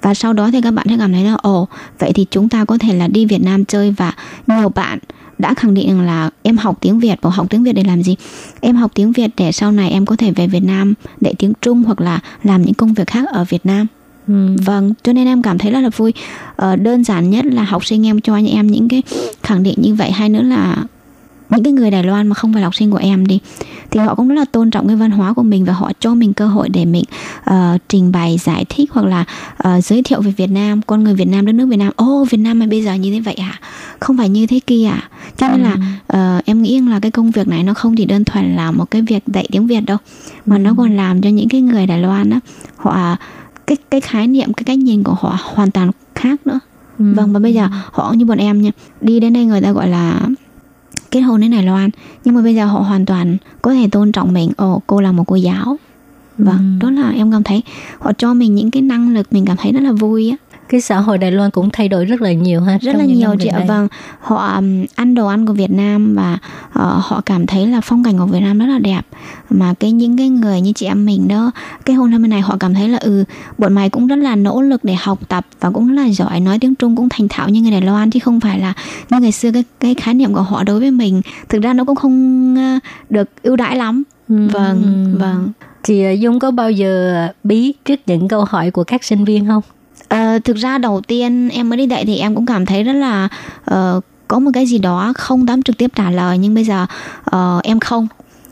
S8: Và sau đó thì các bạn sẽ cảm thấy là, ồ, vậy thì chúng ta có thể là đi Việt Nam chơi và nhiều bạn đã khẳng định rằng là em học tiếng Việt và học tiếng Việt để làm gì? Em học tiếng Việt để sau này em có thể về Việt Nam dạy tiếng Trung hoặc là làm những công việc khác ở Việt Nam.
S3: Ừ.
S8: Vâng, cho nên em cảm thấy rất là vui. Ờ, đơn giản nhất là học sinh em cho em những cái khẳng định như vậy. Hay nữa là những cái người Đài Loan mà không phải là học sinh của em đi thì họ cũng rất là tôn trọng cái văn hóa của mình và họ cho mình cơ hội để mình ờ, trình bày giải thích hoặc là ờ, giới thiệu về Việt Nam con người Việt Nam đất nước Việt Nam ô Việt Nam mà bây giờ như thế vậy à không phải như thế kia à cho nên là ờ, em nghĩ rằng là cái công việc này nó không chỉ đơn thuần là một cái việc dạy tiếng Việt đâu mà nó còn làm cho những cái người Đài Loan đó họ cái cái khái niệm cái cách nhìn của họ hoàn toàn khác nữa. Vâng và bây giờ họ như bọn em nha. Đi đến đây người ta gọi là kết hôn đến Đài Loan. Nhưng mà bây giờ họ hoàn toàn có thể tôn trọng mình. Ồ cô là một cô giáo. Vâng đó là em cảm thấy họ cho mình những cái năng lực mình cảm thấy rất là vui á
S3: Cái xã hội Đài Loan cũng thay đổi rất là nhiều ha.
S8: rất là nhiều chị ạ vâng họ ăn đồ ăn của Việt Nam và ờ, họ cảm thấy là phong cảnh của Việt Nam rất là đẹp mà cái những cái người như chị em mình đó cái hôn hôm nay họ cảm thấy là ừ bọn mày cũng rất là nỗ lực để học tập và cũng rất là giỏi nói tiếng Trung cũng thành thạo như người Đài Loan chứ không phải là như ngày xưa cái cái khái niệm của họ đối với mình thực ra nó cũng không ờ, được ưu đãi lắm
S3: Ừ.
S8: vâng vâng
S3: Chị ờ, Dung có bao giờ bí trước những câu hỏi của các sinh viên không?
S8: Ờ, thực ra đầu tiên em mới đi dạy thì em cũng cảm thấy rất là ờ, có một cái gì đó không dám trực tiếp trả lời nhưng bây giờ ờ, em không.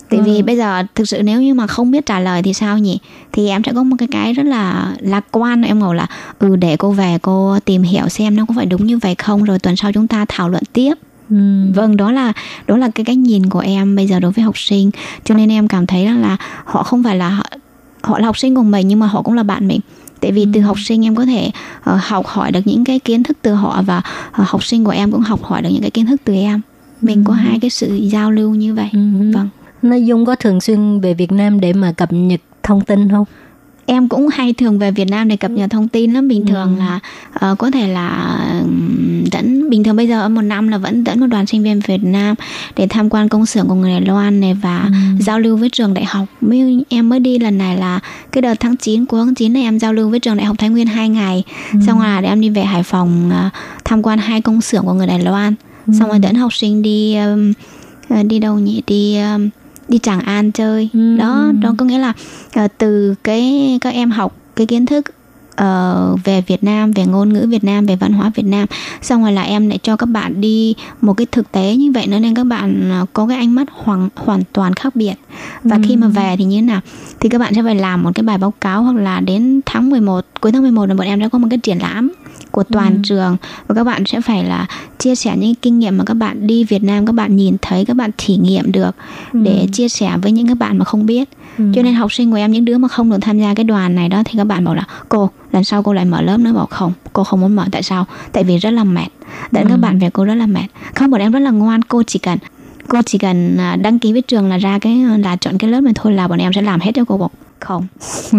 S8: Tại vì bây giờ thực sự nếu như mà không biết trả lời thì sao nhỉ? Thì em sẽ có một cái cái rất là lạc quan em ngồi là ừ để cô về cô tìm hiểu xem nó có phải đúng như vậy không rồi tuần sau chúng ta thảo luận tiếp. Vâng đó là đó là cái cách nhìn của em bây giờ đối với học sinh. Cho nên em cảm thấy rằng là họ không phải là họ, họ là học sinh của mình nhưng mà họ cũng là bạn mình tại vì từ học sinh em có thể ờ, học hỏi được những cái kiến thức từ họ và ờ, học sinh của em cũng học hỏi được những cái kiến thức từ em. Mình có hai cái sự giao lưu như vậy. Vâng.
S3: Nó Dung có thường xuyên về Việt Nam để mà cập nhật thông tin không?
S8: Em cũng hay thường về Việt Nam để cập nhật thông tin lắm. Bình thường là ờ, có thể là dẫn bình thường bây giờ ở một năm là vẫn dẫn một đoàn sinh viên Việt Nam để tham quan công xưởng của người Đài Loan này và giao lưu với trường đại học. Mới- em mới đi lần này là cái đợt tháng 9 cuối tháng 9 này em giao lưu với trường đại học Thái Nguyên 2 ngày. Xong rồi để em đi về Hải Phòng à, tham quan hai công xưởng của người Đài Loan. Xong rồi dẫn học sinh đi ờ, đi đâu nhỉ? Đi ừm, đi Tràng An chơi. Đó đó có nghĩa là ờ, từ cái các em học cái kiến thức ờ, về Việt Nam về ngôn ngữ Việt Nam về văn hóa Việt Nam. Xong rồi là em lại cho các bạn đi một cái thực tế như vậy nữa nên các bạn ờ, có cái ánh mắt hoàn hoàn toàn khác biệt. Và khi mà về thì như thế nào? Thì các bạn sẽ phải làm một cái bài báo cáo hoặc là đến tháng 11 cuối tháng 11 là bọn em sẽ có một cái triển lãm của toàn trường. Và các bạn sẽ phải là chia sẻ những kinh nghiệm mà các bạn đi Việt Nam các bạn nhìn thấy các bạn trải nghiệm được để chia sẻ với những các bạn mà không biết cho nên học sinh của em những đứa mà không được tham gia cái đoàn này đó thì các bạn bảo là cô lần sau cô lại mở lớp. Nữa bảo không cô không muốn mở. Tại sao? Tại vì rất là mệt. Dẫn các bạn về cô rất là mệt. Không bọn em rất là ngoan. Cô chỉ cần cô chỉ cần à, đăng ký với trường là ra cái là chọn cái lớp này thôi là bọn em sẽ làm hết cho cô bảo không.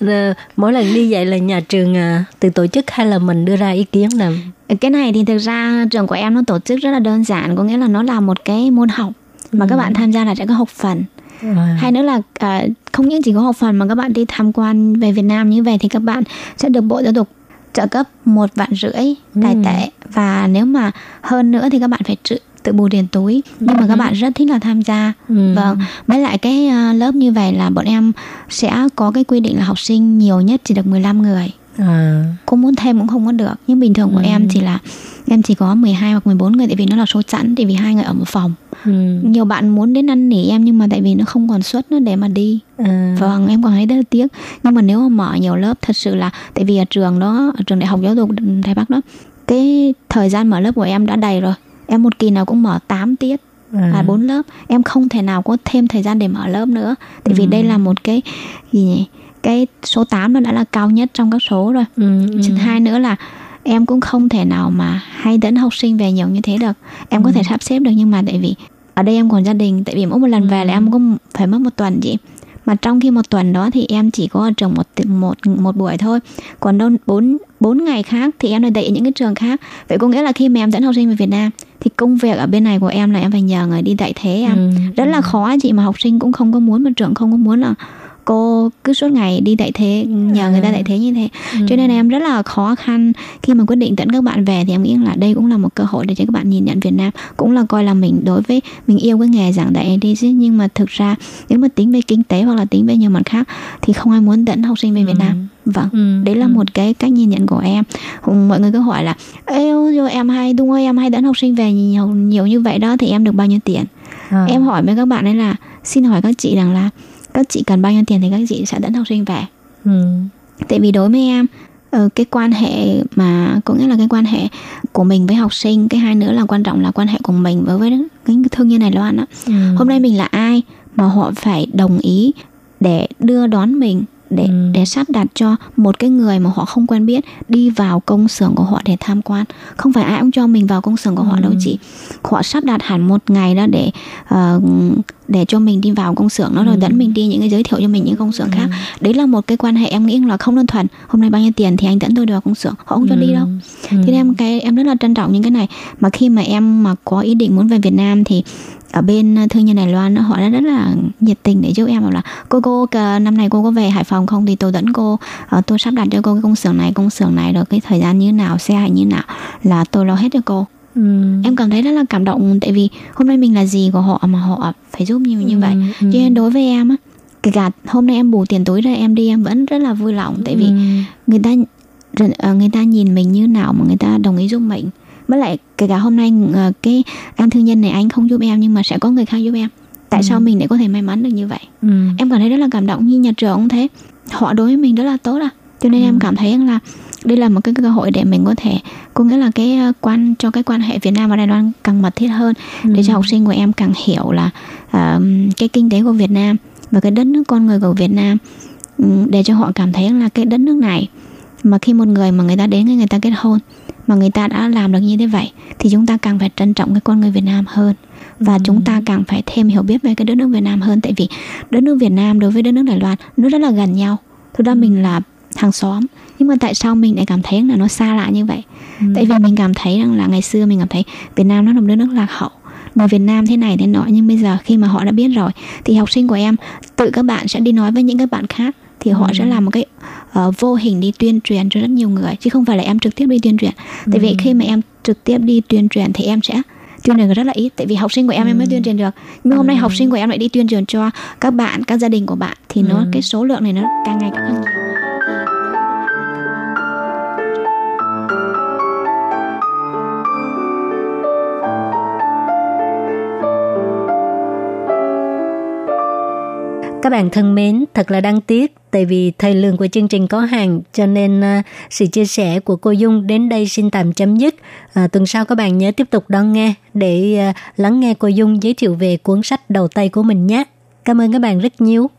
S3: Ờ, Mỗi lần đi dạy là nhà trường à, tự tổ chức hay là mình đưa ra ý kiến là
S8: cái này thì thực ra trường của em nó tổ chức rất là đơn giản có nghĩa là nó là một cái môn học mà các bạn tham gia là sẽ có học phần
S3: à,
S8: hay nữa là à, không những chỉ có học phần mà các bạn đi tham quan về Việt Nam như vậy thì các bạn sẽ được Bộ Giáo dục trợ cấp một vạn rưỡi tài tệ. Và nếu mà hơn nữa thì các bạn phải tự, tự bù tiền túi. Nhưng mà các bạn rất thích là tham gia.
S3: Ừ.
S8: vâng. Với lại cái ờ, lớp như vậy là bọn em sẽ có cái quy định là học sinh nhiều nhất chỉ được 15 người
S3: À.
S8: cũng muốn thêm cũng không có được nhưng bình thường của em thì là em chỉ có 12 hoặc 14 người tại vì nó là số chẵn tại vì hai người ở một phòng
S3: Ừ.
S8: nhiều bạn muốn đến năn nỉ em nhưng mà tại vì nó không còn suất nữa để mà đi
S3: À.
S8: vâng em còn thấy rất là tiếc nhưng mà nếu mà mở nhiều lớp thật sự là tại vì ở trường đó ở trường đại học giáo dục Đài Bắc đó cái thời gian mở lớp của em đã đầy rồi em một kỳ nào cũng mở 8 tiết
S3: À.
S8: là bốn lớp em không thể nào có thêm thời gian để mở lớp nữa tại vì
S3: Ừ.
S8: đây là một cái gì nhỉ cái số 8 nó đã là cao nhất trong các số rồi.
S3: Ừ. ừ.
S8: thứ hai nữa là em cũng không thể nào mà hay dẫn học sinh về nhiều như thế được. Em có thể sắp xếp được nhưng mà tại vì ở đây em còn gia đình tại vì mỗi một lần về là em có phải mất một tuần chị. Mà trong khi một tuần đó thì em chỉ có ở trường một một một buổi thôi. Còn đâu bốn bốn ngày khác thì em lại dạy ở những cái trường khác. Vậy có nghĩa là khi mà em dẫn học sinh về Việt Nam thì công việc ở bên này của em là em phải nhờ người đi dạy thế em.
S3: Ừ.
S8: rất là khó chị mà học sinh cũng không có muốn mà trường không có muốn là cô cứ suốt ngày đi dạy thế nhờ người ta dạy thế như thế. Cho nên em rất là khó khăn khi mà quyết định dẫn các bạn về thì em nghĩ là đây cũng là một cơ hội để cho các bạn nhìn nhận Việt Nam cũng là coi là mình đối với mình yêu cái nghề giảng dạy đi chứ. Nhưng mà thực ra nếu mà tính về kinh tế hoặc là tính về nhiều mặt khác thì không ai muốn dẫn học sinh về Việt Nam. Vâng
S3: Ừ.
S8: đấy là một cái cách nhìn nhận của em. Mọi người cứ hỏi là êu rồi em hay đúng ơi em hay dẫn học sinh về nhiều, nhiều như vậy đó thì em được bao nhiêu tiền?
S3: À.
S8: em hỏi với các bạn ấy là xin hỏi các chị rằng là các chị cần bao nhiêu tiền thì các chị sẽ dẫn học sinh về
S3: Ừ.
S8: tại vì đối với em ờ, cái quan hệ mà có nghĩa là cái quan hệ của mình với học sinh cái hai nữa là quan trọng là quan hệ của mình với với cái thương nhân Đài Loan á
S3: Ừ.
S8: hôm nay mình là ai mà họ phải đồng ý để đưa đón mình để
S3: Ừ.
S8: để sắp đặt cho một cái người mà họ không quen biết đi vào công xưởng của họ để tham quan. Không phải ai cũng cho mình vào công xưởng của họ đâu
S3: Ừ.
S8: chị. Họ sắp đặt hẳn một ngày đó để ờ, để cho mình đi vào công xưởng nó rồi
S3: Ừ.
S8: dẫn mình đi những cái giới thiệu cho mình những công xưởng khác. Đấy là một cái quan hệ em nghĩ là không đơn thuần. Hôm nay bao nhiêu tiền thì anh dẫn tôi đi vào công xưởng. Họ không cho đi đâu.
S3: Ừ.
S8: thế nên em cái em rất là trân trọng những cái này. Mà khi mà em mà có ý định muốn về Việt Nam thì ở bên thương nhân Đài Loan họ đã rất là nhiệt tình để giúp em bảo là cô cô cờ- năm này cô có về Hải Phòng không thì tôi dẫn cô ờ, tôi sắp đặt cho cô cái công xưởng này công xưởng này rồi cái thời gian như nào xe hành như nào là tôi lo hết cho cô
S3: Ừ.
S8: em cảm thấy rất là cảm động tại vì hôm nay mình là gì của họ mà họ phải giúp nhiều như vậy
S3: Ừ.
S8: cho nên đối với em á kể cả hôm nay em bù tiền túi ra em đi em vẫn rất là vui lòng tại vì
S3: Ừ.
S8: người ta ờ, người ta nhìn mình như nào mà người ta đồng ý giúp mình với lại kể cả hôm nay ờ, cái anh thương nhân này anh không giúp em nhưng mà sẽ có người khác giúp em. Tại sao mình lại có thể may mắn được như vậy?
S3: Ừ.
S8: em cảm thấy rất là cảm động như nhà trường cũng thế. Họ đối với mình rất là tốt à. Cho nên em cảm thấy là đây là một cái cơ hội để mình có thể có nghĩa là cái ờ, quan cho cái quan hệ Việt Nam và Đài Loan càng mật thiết hơn để cho học sinh của em càng hiểu là ờ, cái kinh tế của Việt Nam và cái đất nước con người của Việt Nam. Ừm, để cho họ cảm thấy là cái đất nước này mà khi một người mà người ta đến người ta kết hôn mà người ta đã làm được như thế vậy thì chúng ta càng phải trân trọng cái con người Việt Nam hơn. Và chúng ta càng phải thêm hiểu biết về cái đất nước Việt Nam hơn. Tại vì đất nước Việt Nam đối với đất nước Đài Loan nó rất là gần nhau. Thực ra mình là hàng xóm nhưng mà tại sao mình lại cảm thấy là nó xa lạ như vậy? Tại vì mình cảm thấy rằng là ngày xưa mình cảm thấy Việt Nam nó là một đất nước lạc hậu. Người Việt Nam thế này thế nọ nhưng bây giờ khi mà họ đã biết rồi thì học sinh của em tự các bạn sẽ đi nói với những cái bạn khác thì họ sẽ làm một cái ờ, vô hình đi tuyên truyền cho rất nhiều người chứ không phải là em trực tiếp đi tuyên truyền. Tại vì khi mà em trực tiếp đi tuyên truyền thì em sẽ tuyên truyền rất là ít tại vì học sinh của em em mới tuyên truyền được. Nhưng mà hôm nay học sinh của em lại đi tuyên truyền cho các bạn các gia đình của bạn thì nó cái số lượng này nó càng ngày càng nhiều
S3: Các bạn thân mến, thật là đáng tiếc tại vì thời lượng của chương trình có hạn cho nên uh, sự chia sẻ của cô Dung đến đây xin tạm chấm dứt. Uh, tuần sau các bạn nhớ tiếp tục đón nghe để uh, lắng nghe cô Dung giới thiệu về cuốn sách đầu tay của mình nhé. Cảm ơn các bạn rất nhiều.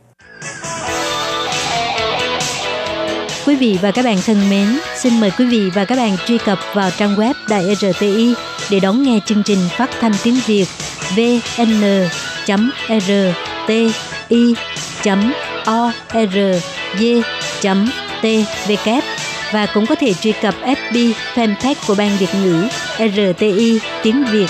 S3: Quý vị và các bạn thân mến, xin mời quý vị và các bạn truy cập vào trang web Đài RTI để đón nghe chương trình phát thanh tiếng Việt T I. O R Z. T V K và cũng có thể truy cập FB fanpage của Ban Việt ngữ RTI tiếng Việt.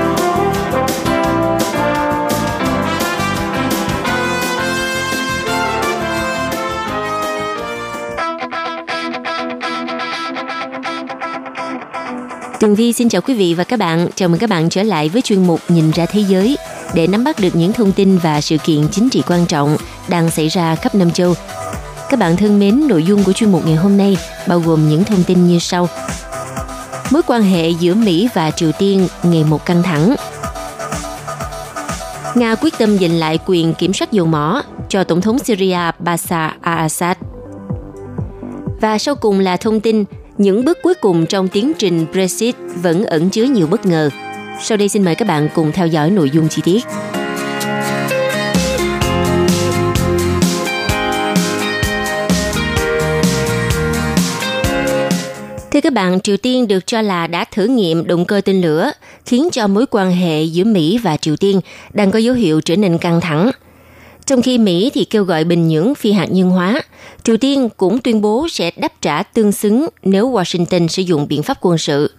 S9: Tường Vi xin chào quý vị và các bạn. Chào mừng các bạn trở lại với chuyên mục Nhìn ra thế giới để nắm bắt được những thông tin và sự kiện chính trị quan trọng đang xảy ra khắp Nam châu. Các bạn thân mến, nội dung của chuyên mục ngày hôm nay bao gồm những thông tin như sau. Mối quan hệ giữa Mỹ và Triều Tiên ngày một căng thẳng. Nga quyết tâm giành lại quyền kiểm soát dầu mỏ cho Tổng thống Syria Bashar al-Assad. Và sau cùng là thông tin những bước cuối cùng trong tiến trình Brexit vẫn ẩn chứa nhiều bất ngờ. Sau đây xin mời các bạn cùng theo dõi nội dung chi tiết. Thưa các bạn, Triều Tiên được cho là đã thử nghiệm động cơ tên lửa, khiến cho mối quan hệ giữa Mỹ và Triều Tiên đang có dấu hiệu trở nên căng thẳng. Trong khi Mỹ thì kêu gọi Bình Nhưỡng phi hạt nhân hóa, Triều Tiên cũng tuyên bố sẽ đáp trả tương xứng nếu Washington sử dụng biện pháp quân sự.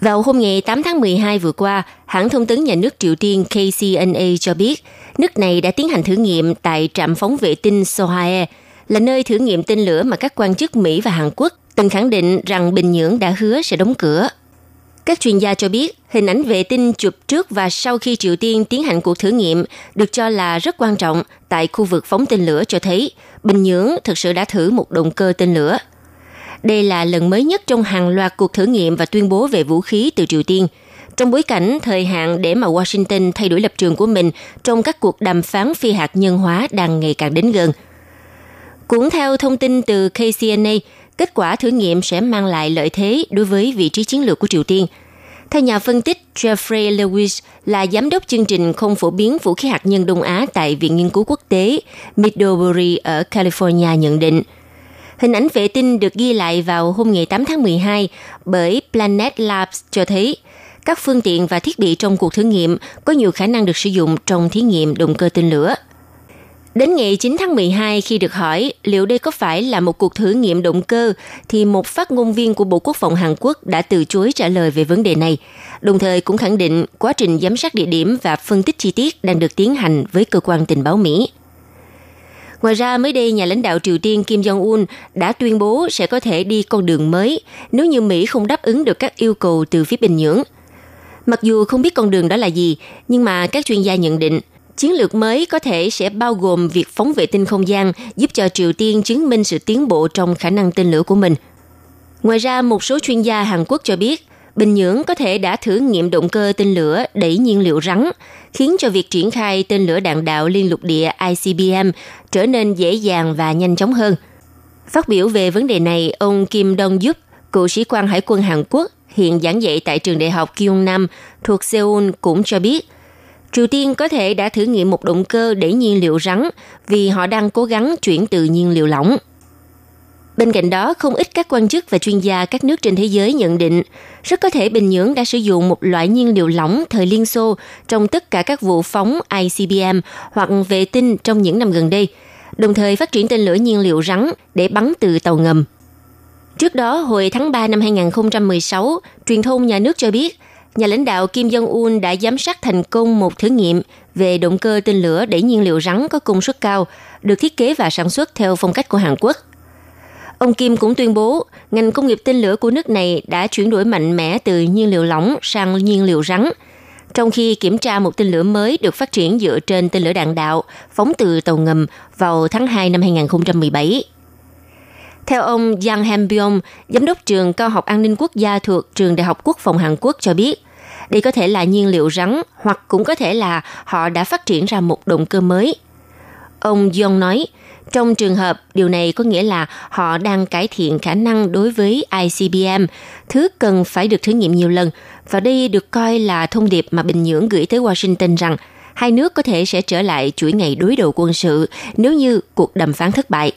S9: Vào hôm ngày 8 tháng 12 vừa qua, hãng thông tấn nhà nước Triều Tiên KCNA cho biết nước này đã tiến hành thử nghiệm tại trạm phóng vệ tinh Sohae, là nơi thử nghiệm tên lửa mà các quan chức Mỹ và Hàn Quốc từng khẳng định rằng Bình Nhưỡng đã hứa sẽ đóng cửa. Các chuyên gia cho biết, hình ảnh vệ tinh chụp trước và sau khi Triều Tiên tiến hành cuộc thử nghiệm được cho là rất quan trọng tại khu vực phóng tên lửa cho thấy Bình Nhưỡng thực sự đã thử một động cơ tên lửa. Đây là lần mới nhất trong hàng loạt cuộc thử nghiệm và tuyên bố về vũ khí từ Triều Tiên, trong bối cảnh thời hạn để mà Washington thay đổi lập trường của mình trong các cuộc đàm phán phi hạt nhân hóa đang ngày càng đến gần. Cũng theo thông tin từ KCNA, kết quả thử nghiệm sẽ mang lại lợi thế đối với vị trí chiến lược của Triều Tiên. Theo nhà phân tích Jeffrey Lewis là giám đốc chương trình không phổ biến vũ khí hạt nhân Đông Á tại Viện Nghiên cứu Quốc tế Middlebury ở California nhận định, Hình ảnh vệ tinh được ghi lại vào hôm ngày 8 tháng 12 bởi Planet Labs cho thấy các phương tiện và thiết bị trong cuộc thử nghiệm có nhiều khả năng được sử dụng trong thí nghiệm động cơ tên lửa. Đến ngày 9 tháng 12 khi được hỏi liệu đây có phải là một cuộc thử nghiệm động cơ thì một phát ngôn viên của Bộ Quốc phòng Hàn Quốc đã từ chối trả lời về vấn đề này, đồng thời cũng khẳng định quá trình giám sát địa điểm và phân tích chi tiết đang được tiến hành với cơ quan tình báo Mỹ. Ngoài ra, mới đây nhà lãnh đạo Triều Tiên Kim Jong-un đã tuyên bố sẽ có thể đi con đường mới nếu như Mỹ không đáp ứng được các yêu cầu từ phía Bình Nhưỡng. Mặc dù không biết con đường đó là gì, nhưng mà các chuyên gia nhận định chiến lược mới có thể sẽ bao gồm việc phóng vệ tinh không gian giúp cho Triều Tiên chứng minh sự tiến bộ trong khả năng tên lửa của mình. Ngoài ra, một số chuyên gia Hàn Quốc cho biết Bình Nhưỡng có thể đã thử nghiệm động cơ tên lửa đẩy nhiên liệu rắn, khiến cho việc triển khai tên lửa đạn đạo liên lục địa ICBM trở nên dễ dàng và nhanh chóng hơn. Phát biểu về vấn đề này, ông Kim Dong-yup, cựu sĩ quan hải quân Hàn Quốc, hiện giảng dạy tại trường đại học Kyungnam thuộc Seoul cũng cho biết, Triều Tiên có thể đã thử nghiệm một động cơ để nhiên liệu rắn vì họ đang cố gắng chuyển từ nhiên liệu lỏng. Bên cạnh đó, không ít các quan chức và chuyên gia các nước trên thế giới nhận định rất có thể Bình Nhưỡng đã sử dụng một loại nhiên liệu lỏng thời Liên Xô trong tất cả các vụ phóng ICBM hoặc vệ tinh trong những năm gần đây, đồng thời phát triển tên lửa nhiên liệu rắn để bắn từ tàu ngầm. Trước đó, hồi tháng 3 năm 2016, truyền thông nhà nước cho biết nhà lãnh đạo Kim Jong-un đã giám sát thành công một thử nghiệm về động cơ tên lửa để nhiên liệu rắn có công suất cao, được thiết kế và sản xuất theo phong cách của Hàn Quốc – Ông Kim cũng tuyên bố ngành công nghiệp tên lửa của nước này đã chuyển đổi mạnh mẽ từ nhiên liệu lỏng sang nhiên liệu rắn, trong khi kiểm tra một tên lửa mới được phát triển dựa trên tên lửa đạn đạo phóng từ tàu ngầm vào tháng 2 năm 2017. Theo ông Yang Hanbyong, giám đốc trường cao học an ninh quốc gia thuộc trường Đại học Quốc phòng Hàn Quốc cho biết, đây có thể là nhiên liệu rắn hoặc cũng có thể là họ đã phát triển ra một động cơ mới. Ông Yong nói, trong trường hợp điều này có nghĩa là họ đang cải thiện khả năng đối với ICBM, thứ cần phải được thử nghiệm nhiều lần, và đây được coi là thông điệp mà Bình Nhưỡng gửi tới Washington rằng hai nước có thể sẽ trở lại chuỗi ngày đối đầu quân sự nếu như cuộc đàm phán thất bại.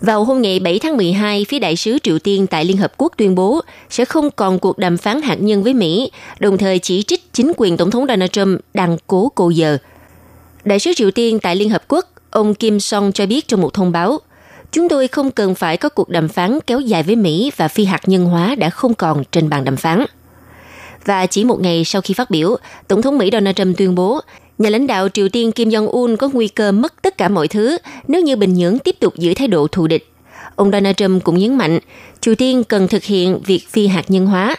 S9: Vào hôm ngày 7 tháng 12, phía đại sứ Triều Tiên tại Liên Hợp Quốc tuyên bố sẽ không còn cuộc đàm phán hạt nhân với Mỹ, đồng thời chỉ trích chính quyền Tổng thống Donald Trump đang cố cô giờ. Đại sứ Triều Tiên tại Liên Hợp Quốc, ông Kim Song cho biết trong một thông báo, chúng tôi không cần phải có cuộc đàm phán kéo dài với Mỹ và phi hạt nhân hóa đã không còn trên bàn đàm phán. Và chỉ một ngày sau khi phát biểu, Tổng thống Mỹ Donald Trump tuyên bố nhà lãnh đạo Triều Tiên Kim Jong-un có nguy cơ mất tất cả mọi thứ nếu như Bình Nhưỡng tiếp tục giữ thái độ thù địch. Ông Donald Trump cũng nhấn mạnh, Triều Tiên cần thực hiện việc phi hạt nhân hóa.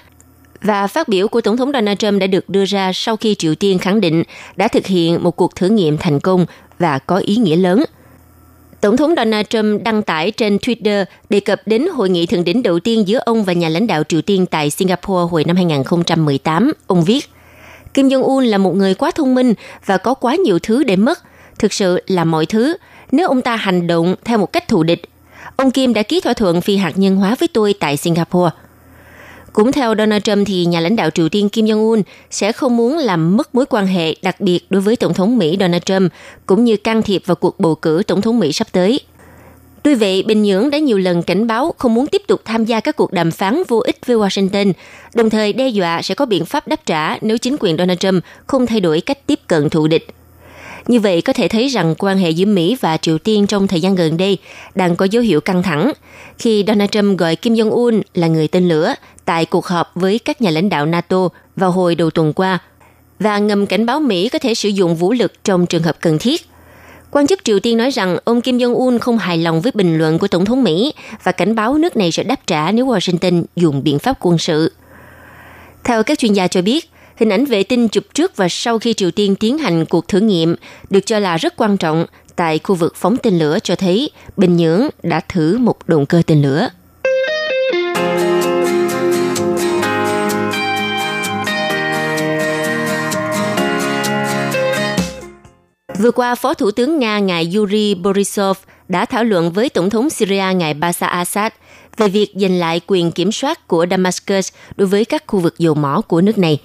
S9: Và phát biểu của Tổng thống Donald Trump đã được đưa ra sau khi Triều Tiên khẳng định đã thực hiện một cuộc thử nghiệm thành công và có ý nghĩa lớn. Tổng thống Donald Trump đăng tải trên Twitter đề cập đến hội nghị thượng đỉnh đầu tiên giữa ông và nhà lãnh đạo Triều Tiên tại Singapore hồi năm 2018. Ông viết, Kim Jong-un là một người quá thông minh và có quá nhiều thứ để mất. Thực sự là mọi thứ. Nếu ông ta hành động theo một cách thù địch, ông Kim đã ký thỏa thuận phi hạt nhân hóa với tôi tại Singapore. Cũng theo Donald Trump thì nhà lãnh đạo Triều Tiên Kim Jong-un sẽ không muốn làm mất mối quan hệ đặc biệt đối với Tổng thống Mỹ Donald Trump, cũng như can thiệp vào cuộc bầu cử Tổng thống Mỹ sắp tới. Tuy vậy, Bình Nhưỡng đã nhiều lần cảnh báo không muốn tiếp tục tham gia các cuộc đàm phán vô ích với Washington, đồng thời đe dọa sẽ có biện pháp đáp trả nếu chính quyền Donald Trump không thay đổi cách tiếp cận thù địch. Như vậy có thể thấy rằng quan hệ giữa Mỹ và Triều Tiên trong thời gian gần đây đang có dấu hiệu căng thẳng khi Donald Trump gọi Kim Jong-un là người tên lửa tại cuộc họp với các nhà lãnh đạo NATO vào hồi đầu tuần qua và ngầm cảnh báo Mỹ có thể sử dụng vũ lực trong trường hợp cần thiết. Quan chức Triều Tiên nói rằng ông Kim Jong-un không hài lòng với bình luận của Tổng thống Mỹ và cảnh báo nước này sẽ đáp trả nếu Washington dùng biện pháp quân sự. Theo các chuyên gia cho biết, hình ảnh vệ tinh chụp trước và sau khi Triều Tiên tiến hành cuộc thử nghiệm được cho là rất quan trọng tại khu vực phóng tên lửa cho thấy Bình Nhưỡng đã thử một động cơ tên lửa. Vừa qua, Phó Thủ tướng Nga ngài Yuri Borisov đã thảo luận với Tổng thống Syria ngài Bashar Assad về việc giành lại quyền kiểm soát của Damascus đối với các khu vực dầu mỏ của nước này.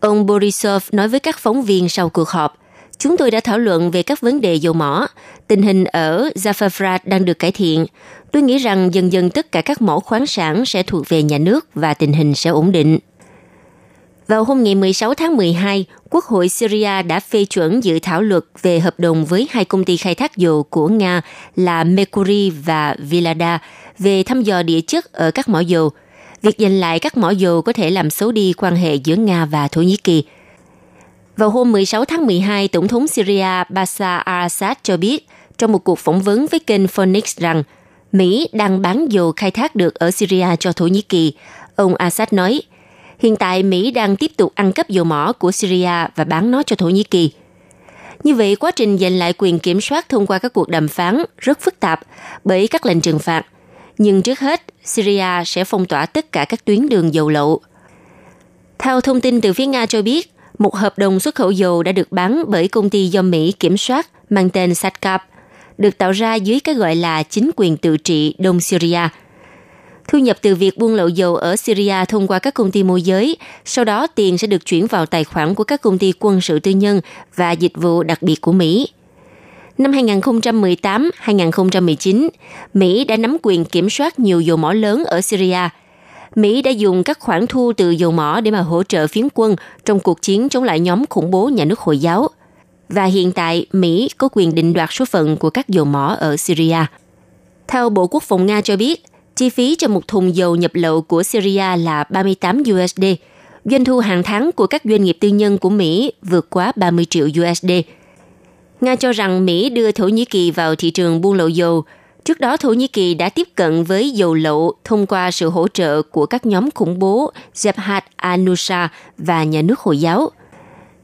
S9: Ông Borisov nói với các phóng viên sau cuộc họp, chúng tôi đã thảo luận về các vấn đề dầu mỏ. Tình hình ở Zafarfrat đang được cải thiện. Tôi nghĩ rằng dần dần tất cả các mỏ khoáng sản sẽ thuộc về nhà nước và tình hình sẽ ổn định. Vào hôm ngày 16 tháng 12, Quốc hội Syria đã phê chuẩn dự thảo luật về hợp đồng với hai công ty khai thác dầu của Nga là Mercury và Vilada về thăm dò địa chất ở các mỏ dầu. Việc giành lại các mỏ dầu có thể làm xấu đi quan hệ giữa Nga và Thổ Nhĩ Kỳ. Vào hôm 16 tháng 12, Tổng thống Syria Bashar al-Assad cho biết trong một cuộc phỏng vấn với kênh Phoenix rằng Mỹ đang bán dầu khai thác được ở Syria cho Thổ Nhĩ Kỳ. Ông Assad nói – Hiện tại Mỹ đang tiếp tục ăn cắp dầu mỏ của Syria và bán nó cho Thổ Nhĩ Kỳ. Như vậy, quá trình giành lại quyền kiểm soát thông qua các cuộc đàm phán rất phức tạp bởi các lệnh trừng phạt. Nhưng trước hết, Syria sẽ phong tỏa tất cả các tuyến đường dầu lậu. Theo thông tin từ phía Nga cho biết, một hợp đồng xuất khẩu dầu đã được bán bởi công ty do Mỹ kiểm soát mang tên Satcap, được tạo ra dưới cái gọi là chính quyền tự trị Đông Syria – Thu nhập từ việc buôn lậu dầu ở Syria thông qua các công ty môi giới, sau đó tiền sẽ được chuyển vào tài khoản của các công ty quân sự tư nhân và dịch vụ đặc biệt của Mỹ. Năm 2018-2019, Mỹ đã nắm quyền kiểm soát nhiều dầu mỏ lớn ở Syria. Mỹ đã dùng các khoản thu từ dầu mỏ để mà hỗ trợ phiến quân trong cuộc chiến chống lại nhóm khủng bố nhà nước Hồi giáo. Và hiện tại, Mỹ có quyền định đoạt số phận của các dầu mỏ ở Syria. Theo Bộ Quốc phòng Nga cho biết, Chi phí cho một thùng dầu nhập lậu của Syria là 38 USD. Doanh thu hàng tháng của các doanh nghiệp tư nhân của Mỹ vượt quá 30 triệu USD. Nga cho rằng Mỹ đưa Thổ Nhĩ Kỳ vào thị trường buôn lậu dầu. Trước đó Thổ Nhĩ Kỳ đã tiếp cận với dầu lậu thông qua sự hỗ trợ của các nhóm khủng bố Jabhat al-Nusra và nhà nước Hồi giáo.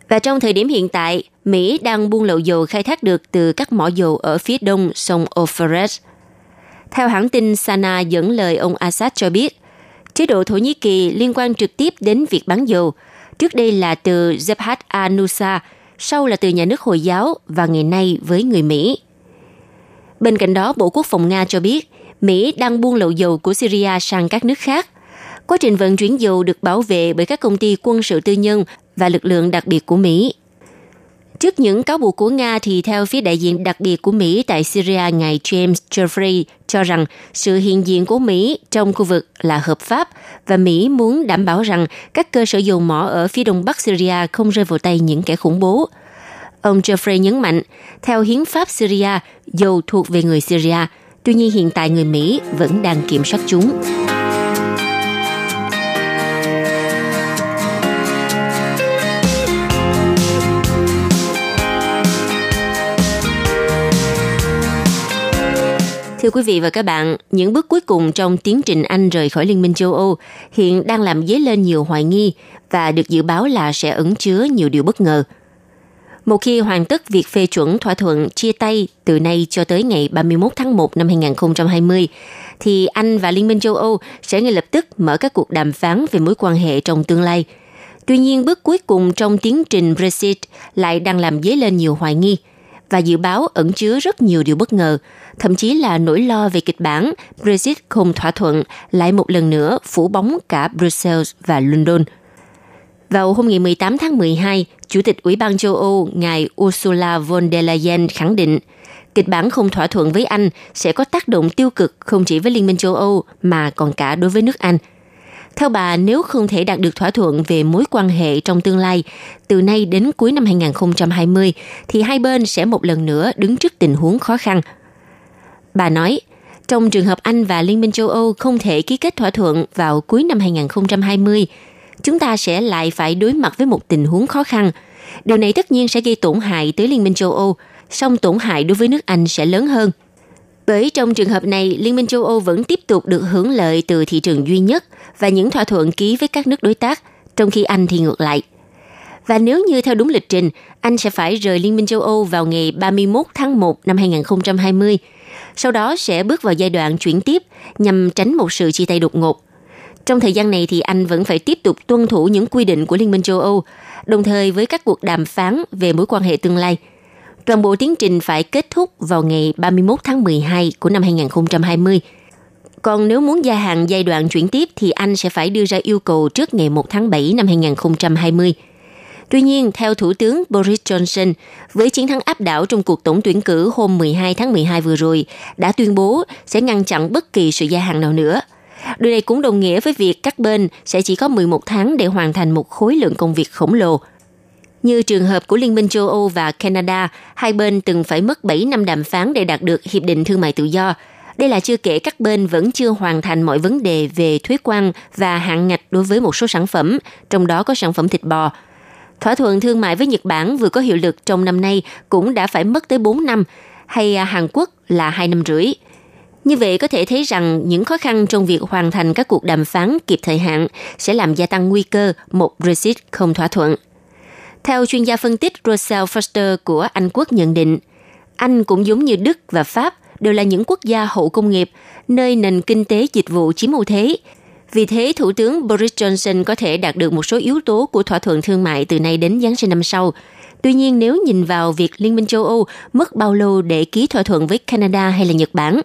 S9: Và trong thời điểm hiện tại, Mỹ đang buôn lậu dầu khai thác được từ các mỏ dầu ở phía đông sông Euphrates – theo hãng tin Sana dẫn lời ông Assad cho biết, chế độ Thổ Nhĩ Kỳ liên quan trực tiếp đến việc bán dầu. Trước đây là từ Jabhat al-Nusra, sau là từ nhà nước Hồi giáo và ngày nay với người Mỹ. Bên cạnh đó, Bộ Quốc phòng Nga cho biết Mỹ đang buôn lậu dầu của Syria sang các nước khác. Quá trình vận chuyển dầu được bảo vệ bởi các công ty quân sự tư nhân và lực lượng đặc biệt của Mỹ. Trước những cáo buộc của Nga thì theo phía đại diện đặc biệt của Mỹ tại Syria ngài James Jeffrey cho rằng sự hiện diện của Mỹ trong khu vực là hợp pháp và Mỹ muốn đảm bảo rằng các cơ sở dầu mỏ ở phía đông bắc Syria không rơi vào tay những kẻ khủng bố. Ông Jeffrey nhấn mạnh, theo hiến pháp Syria, dầu thuộc về người Syria, tuy nhiên hiện tại người Mỹ vẫn đang kiểm soát chúng. Thưa quý vị và các bạn, những bước cuối cùng trong tiến trình Anh rời khỏi Liên minh châu Âu hiện đang làm dấy lên nhiều hoài nghi và được dự báo là sẽ ẩn chứa nhiều điều bất ngờ. Một khi hoàn tất việc phê chuẩn thỏa thuận chia tay từ nay cho tới ngày 31 tháng 1 năm 2020, thì Anh và Liên minh châu Âu sẽ ngay lập tức mở các cuộc đàm phán về mối quan hệ trong tương lai. Tuy nhiên, bước cuối cùng trong tiến trình Brexit lại đang làm dấy lên nhiều hoài nghi và dự báo ẩn chứa rất nhiều điều bất ngờ, thậm chí là nỗi lo về kịch bản Brexit không thỏa thuận lại một lần nữa phủ bóng cả Brussels và London. Vào hôm ngày 18 tháng 12, Chủ tịch Ủy ban châu Âu ngài Ursula von der Leyen khẳng định kịch bản không thỏa thuận với Anh sẽ có tác động tiêu cực không chỉ với Liên minh châu Âu mà còn cả đối với nước Anh. Theo bà, nếu không thể đạt được thỏa thuận về mối quan hệ trong tương lai, từ nay đến cuối năm 2020, thì hai bên sẽ một lần nữa đứng trước tình huống khó khăn – Bà nói, trong trường hợp Anh và Liên minh châu Âu không thể ký kết thỏa thuận vào cuối năm 2020, chúng ta sẽ lại phải đối mặt với một tình huống khó khăn. Điều này tất nhiên sẽ gây tổn hại tới Liên minh châu Âu, song tổn hại đối với nước Anh sẽ lớn hơn. Bởi trong trường hợp này, Liên minh châu Âu vẫn tiếp tục được hưởng lợi từ thị trường duy nhất và những thỏa thuận ký với các nước đối tác, trong khi Anh thì ngược lại. Và nếu như theo đúng lịch trình, Anh sẽ phải rời Liên minh châu Âu vào ngày 31 tháng 1 năm 2020, sau đó sẽ bước vào giai đoạn chuyển tiếp nhằm tránh một sự chia tay đột ngột. Trong thời gian này thì Anh vẫn phải tiếp tục tuân thủ những quy định của Liên minh châu Âu, đồng thời với các cuộc đàm phán về mối quan hệ tương lai. Toàn bộ tiến trình phải kết thúc vào ngày 31 tháng 12 của năm 2020. Còn nếu muốn gia hạn giai đoạn chuyển tiếp thì Anh sẽ phải đưa ra yêu cầu trước ngày 1 tháng 7 năm 2020. Tuy nhiên, theo Thủ tướng Boris Johnson, với chiến thắng áp đảo trong cuộc tổng tuyển cử hôm 12 tháng 12 vừa rồi, đã tuyên bố sẽ ngăn chặn bất kỳ sự gia hạn nào nữa. Điều này cũng đồng nghĩa với việc các bên sẽ chỉ có 11 tháng để hoàn thành một khối lượng công việc khổng lồ. Như trường hợp của Liên minh châu Âu và Canada, hai bên từng phải mất 7 năm đàm phán để đạt được Hiệp định Thương mại Tự do. Đây là chưa kể các bên vẫn chưa hoàn thành mọi vấn đề về thuế quan và hạn ngạch đối với một số sản phẩm, trong đó có sản phẩm thịt bò, Thỏa thuận thương mại với Nhật Bản vừa có hiệu lực trong năm nay cũng đã phải mất tới 4 năm, hay Hàn Quốc là 2 năm rưỡi. Như vậy có thể thấy rằng những khó khăn trong việc hoàn thành các cuộc đàm phán kịp thời hạn sẽ làm gia tăng nguy cơ một Brexit không thỏa thuận. Theo chuyên gia phân tích Russell Foster của Anh Quốc nhận định, Anh cũng giống như Đức và Pháp đều là những quốc gia hậu công nghiệp, nơi nền kinh tế dịch vụ chiếm ưu thế, vì thế, Thủ tướng Boris Johnson có thể đạt được một số yếu tố của thỏa thuận thương mại từ nay đến Giáng sinh năm sau. Tuy nhiên, nếu nhìn vào việc Liên minh châu Âu mất bao lâu để ký thỏa thuận với Canada hay là Nhật Bản,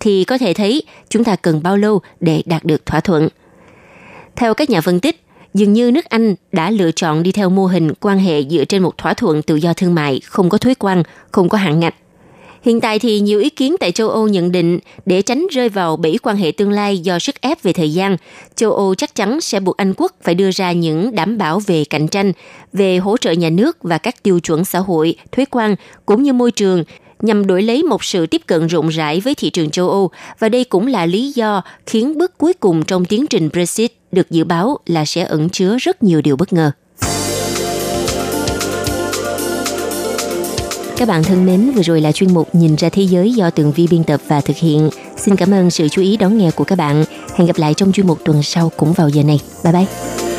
S9: thì có thể thấy chúng ta cần bao lâu để đạt được thỏa thuận. Theo các nhà phân tích, dường như nước Anh đã lựa chọn đi theo mô hình quan hệ dựa trên một thỏa thuận tự do thương mại, không có thuế quan, không có hạn ngạch. Hiện tại thì nhiều ý kiến tại châu Âu nhận định để tránh rơi vào bẫy quan hệ tương lai do sức ép về thời gian, châu Âu chắc chắn sẽ buộc Anh quốc phải đưa ra những đảm bảo về cạnh tranh, về hỗ trợ nhà nước và các tiêu chuẩn xã hội, thuế quan cũng như môi trường nhằm đổi lấy một sự tiếp cận rộng rãi với thị trường châu Âu và đây cũng là lý do khiến bước cuối cùng trong tiến trình Brexit được dự báo là sẽ ẩn chứa rất nhiều điều bất ngờ. Các bạn thân mến, vừa rồi là chuyên mục Nhìn ra thế giới do Tường Vi biên tập và thực hiện. Xin cảm ơn sự chú ý đón nghe của các bạn. Hẹn gặp lại trong chuyên mục tuần sau cũng vào giờ này. Bye bye!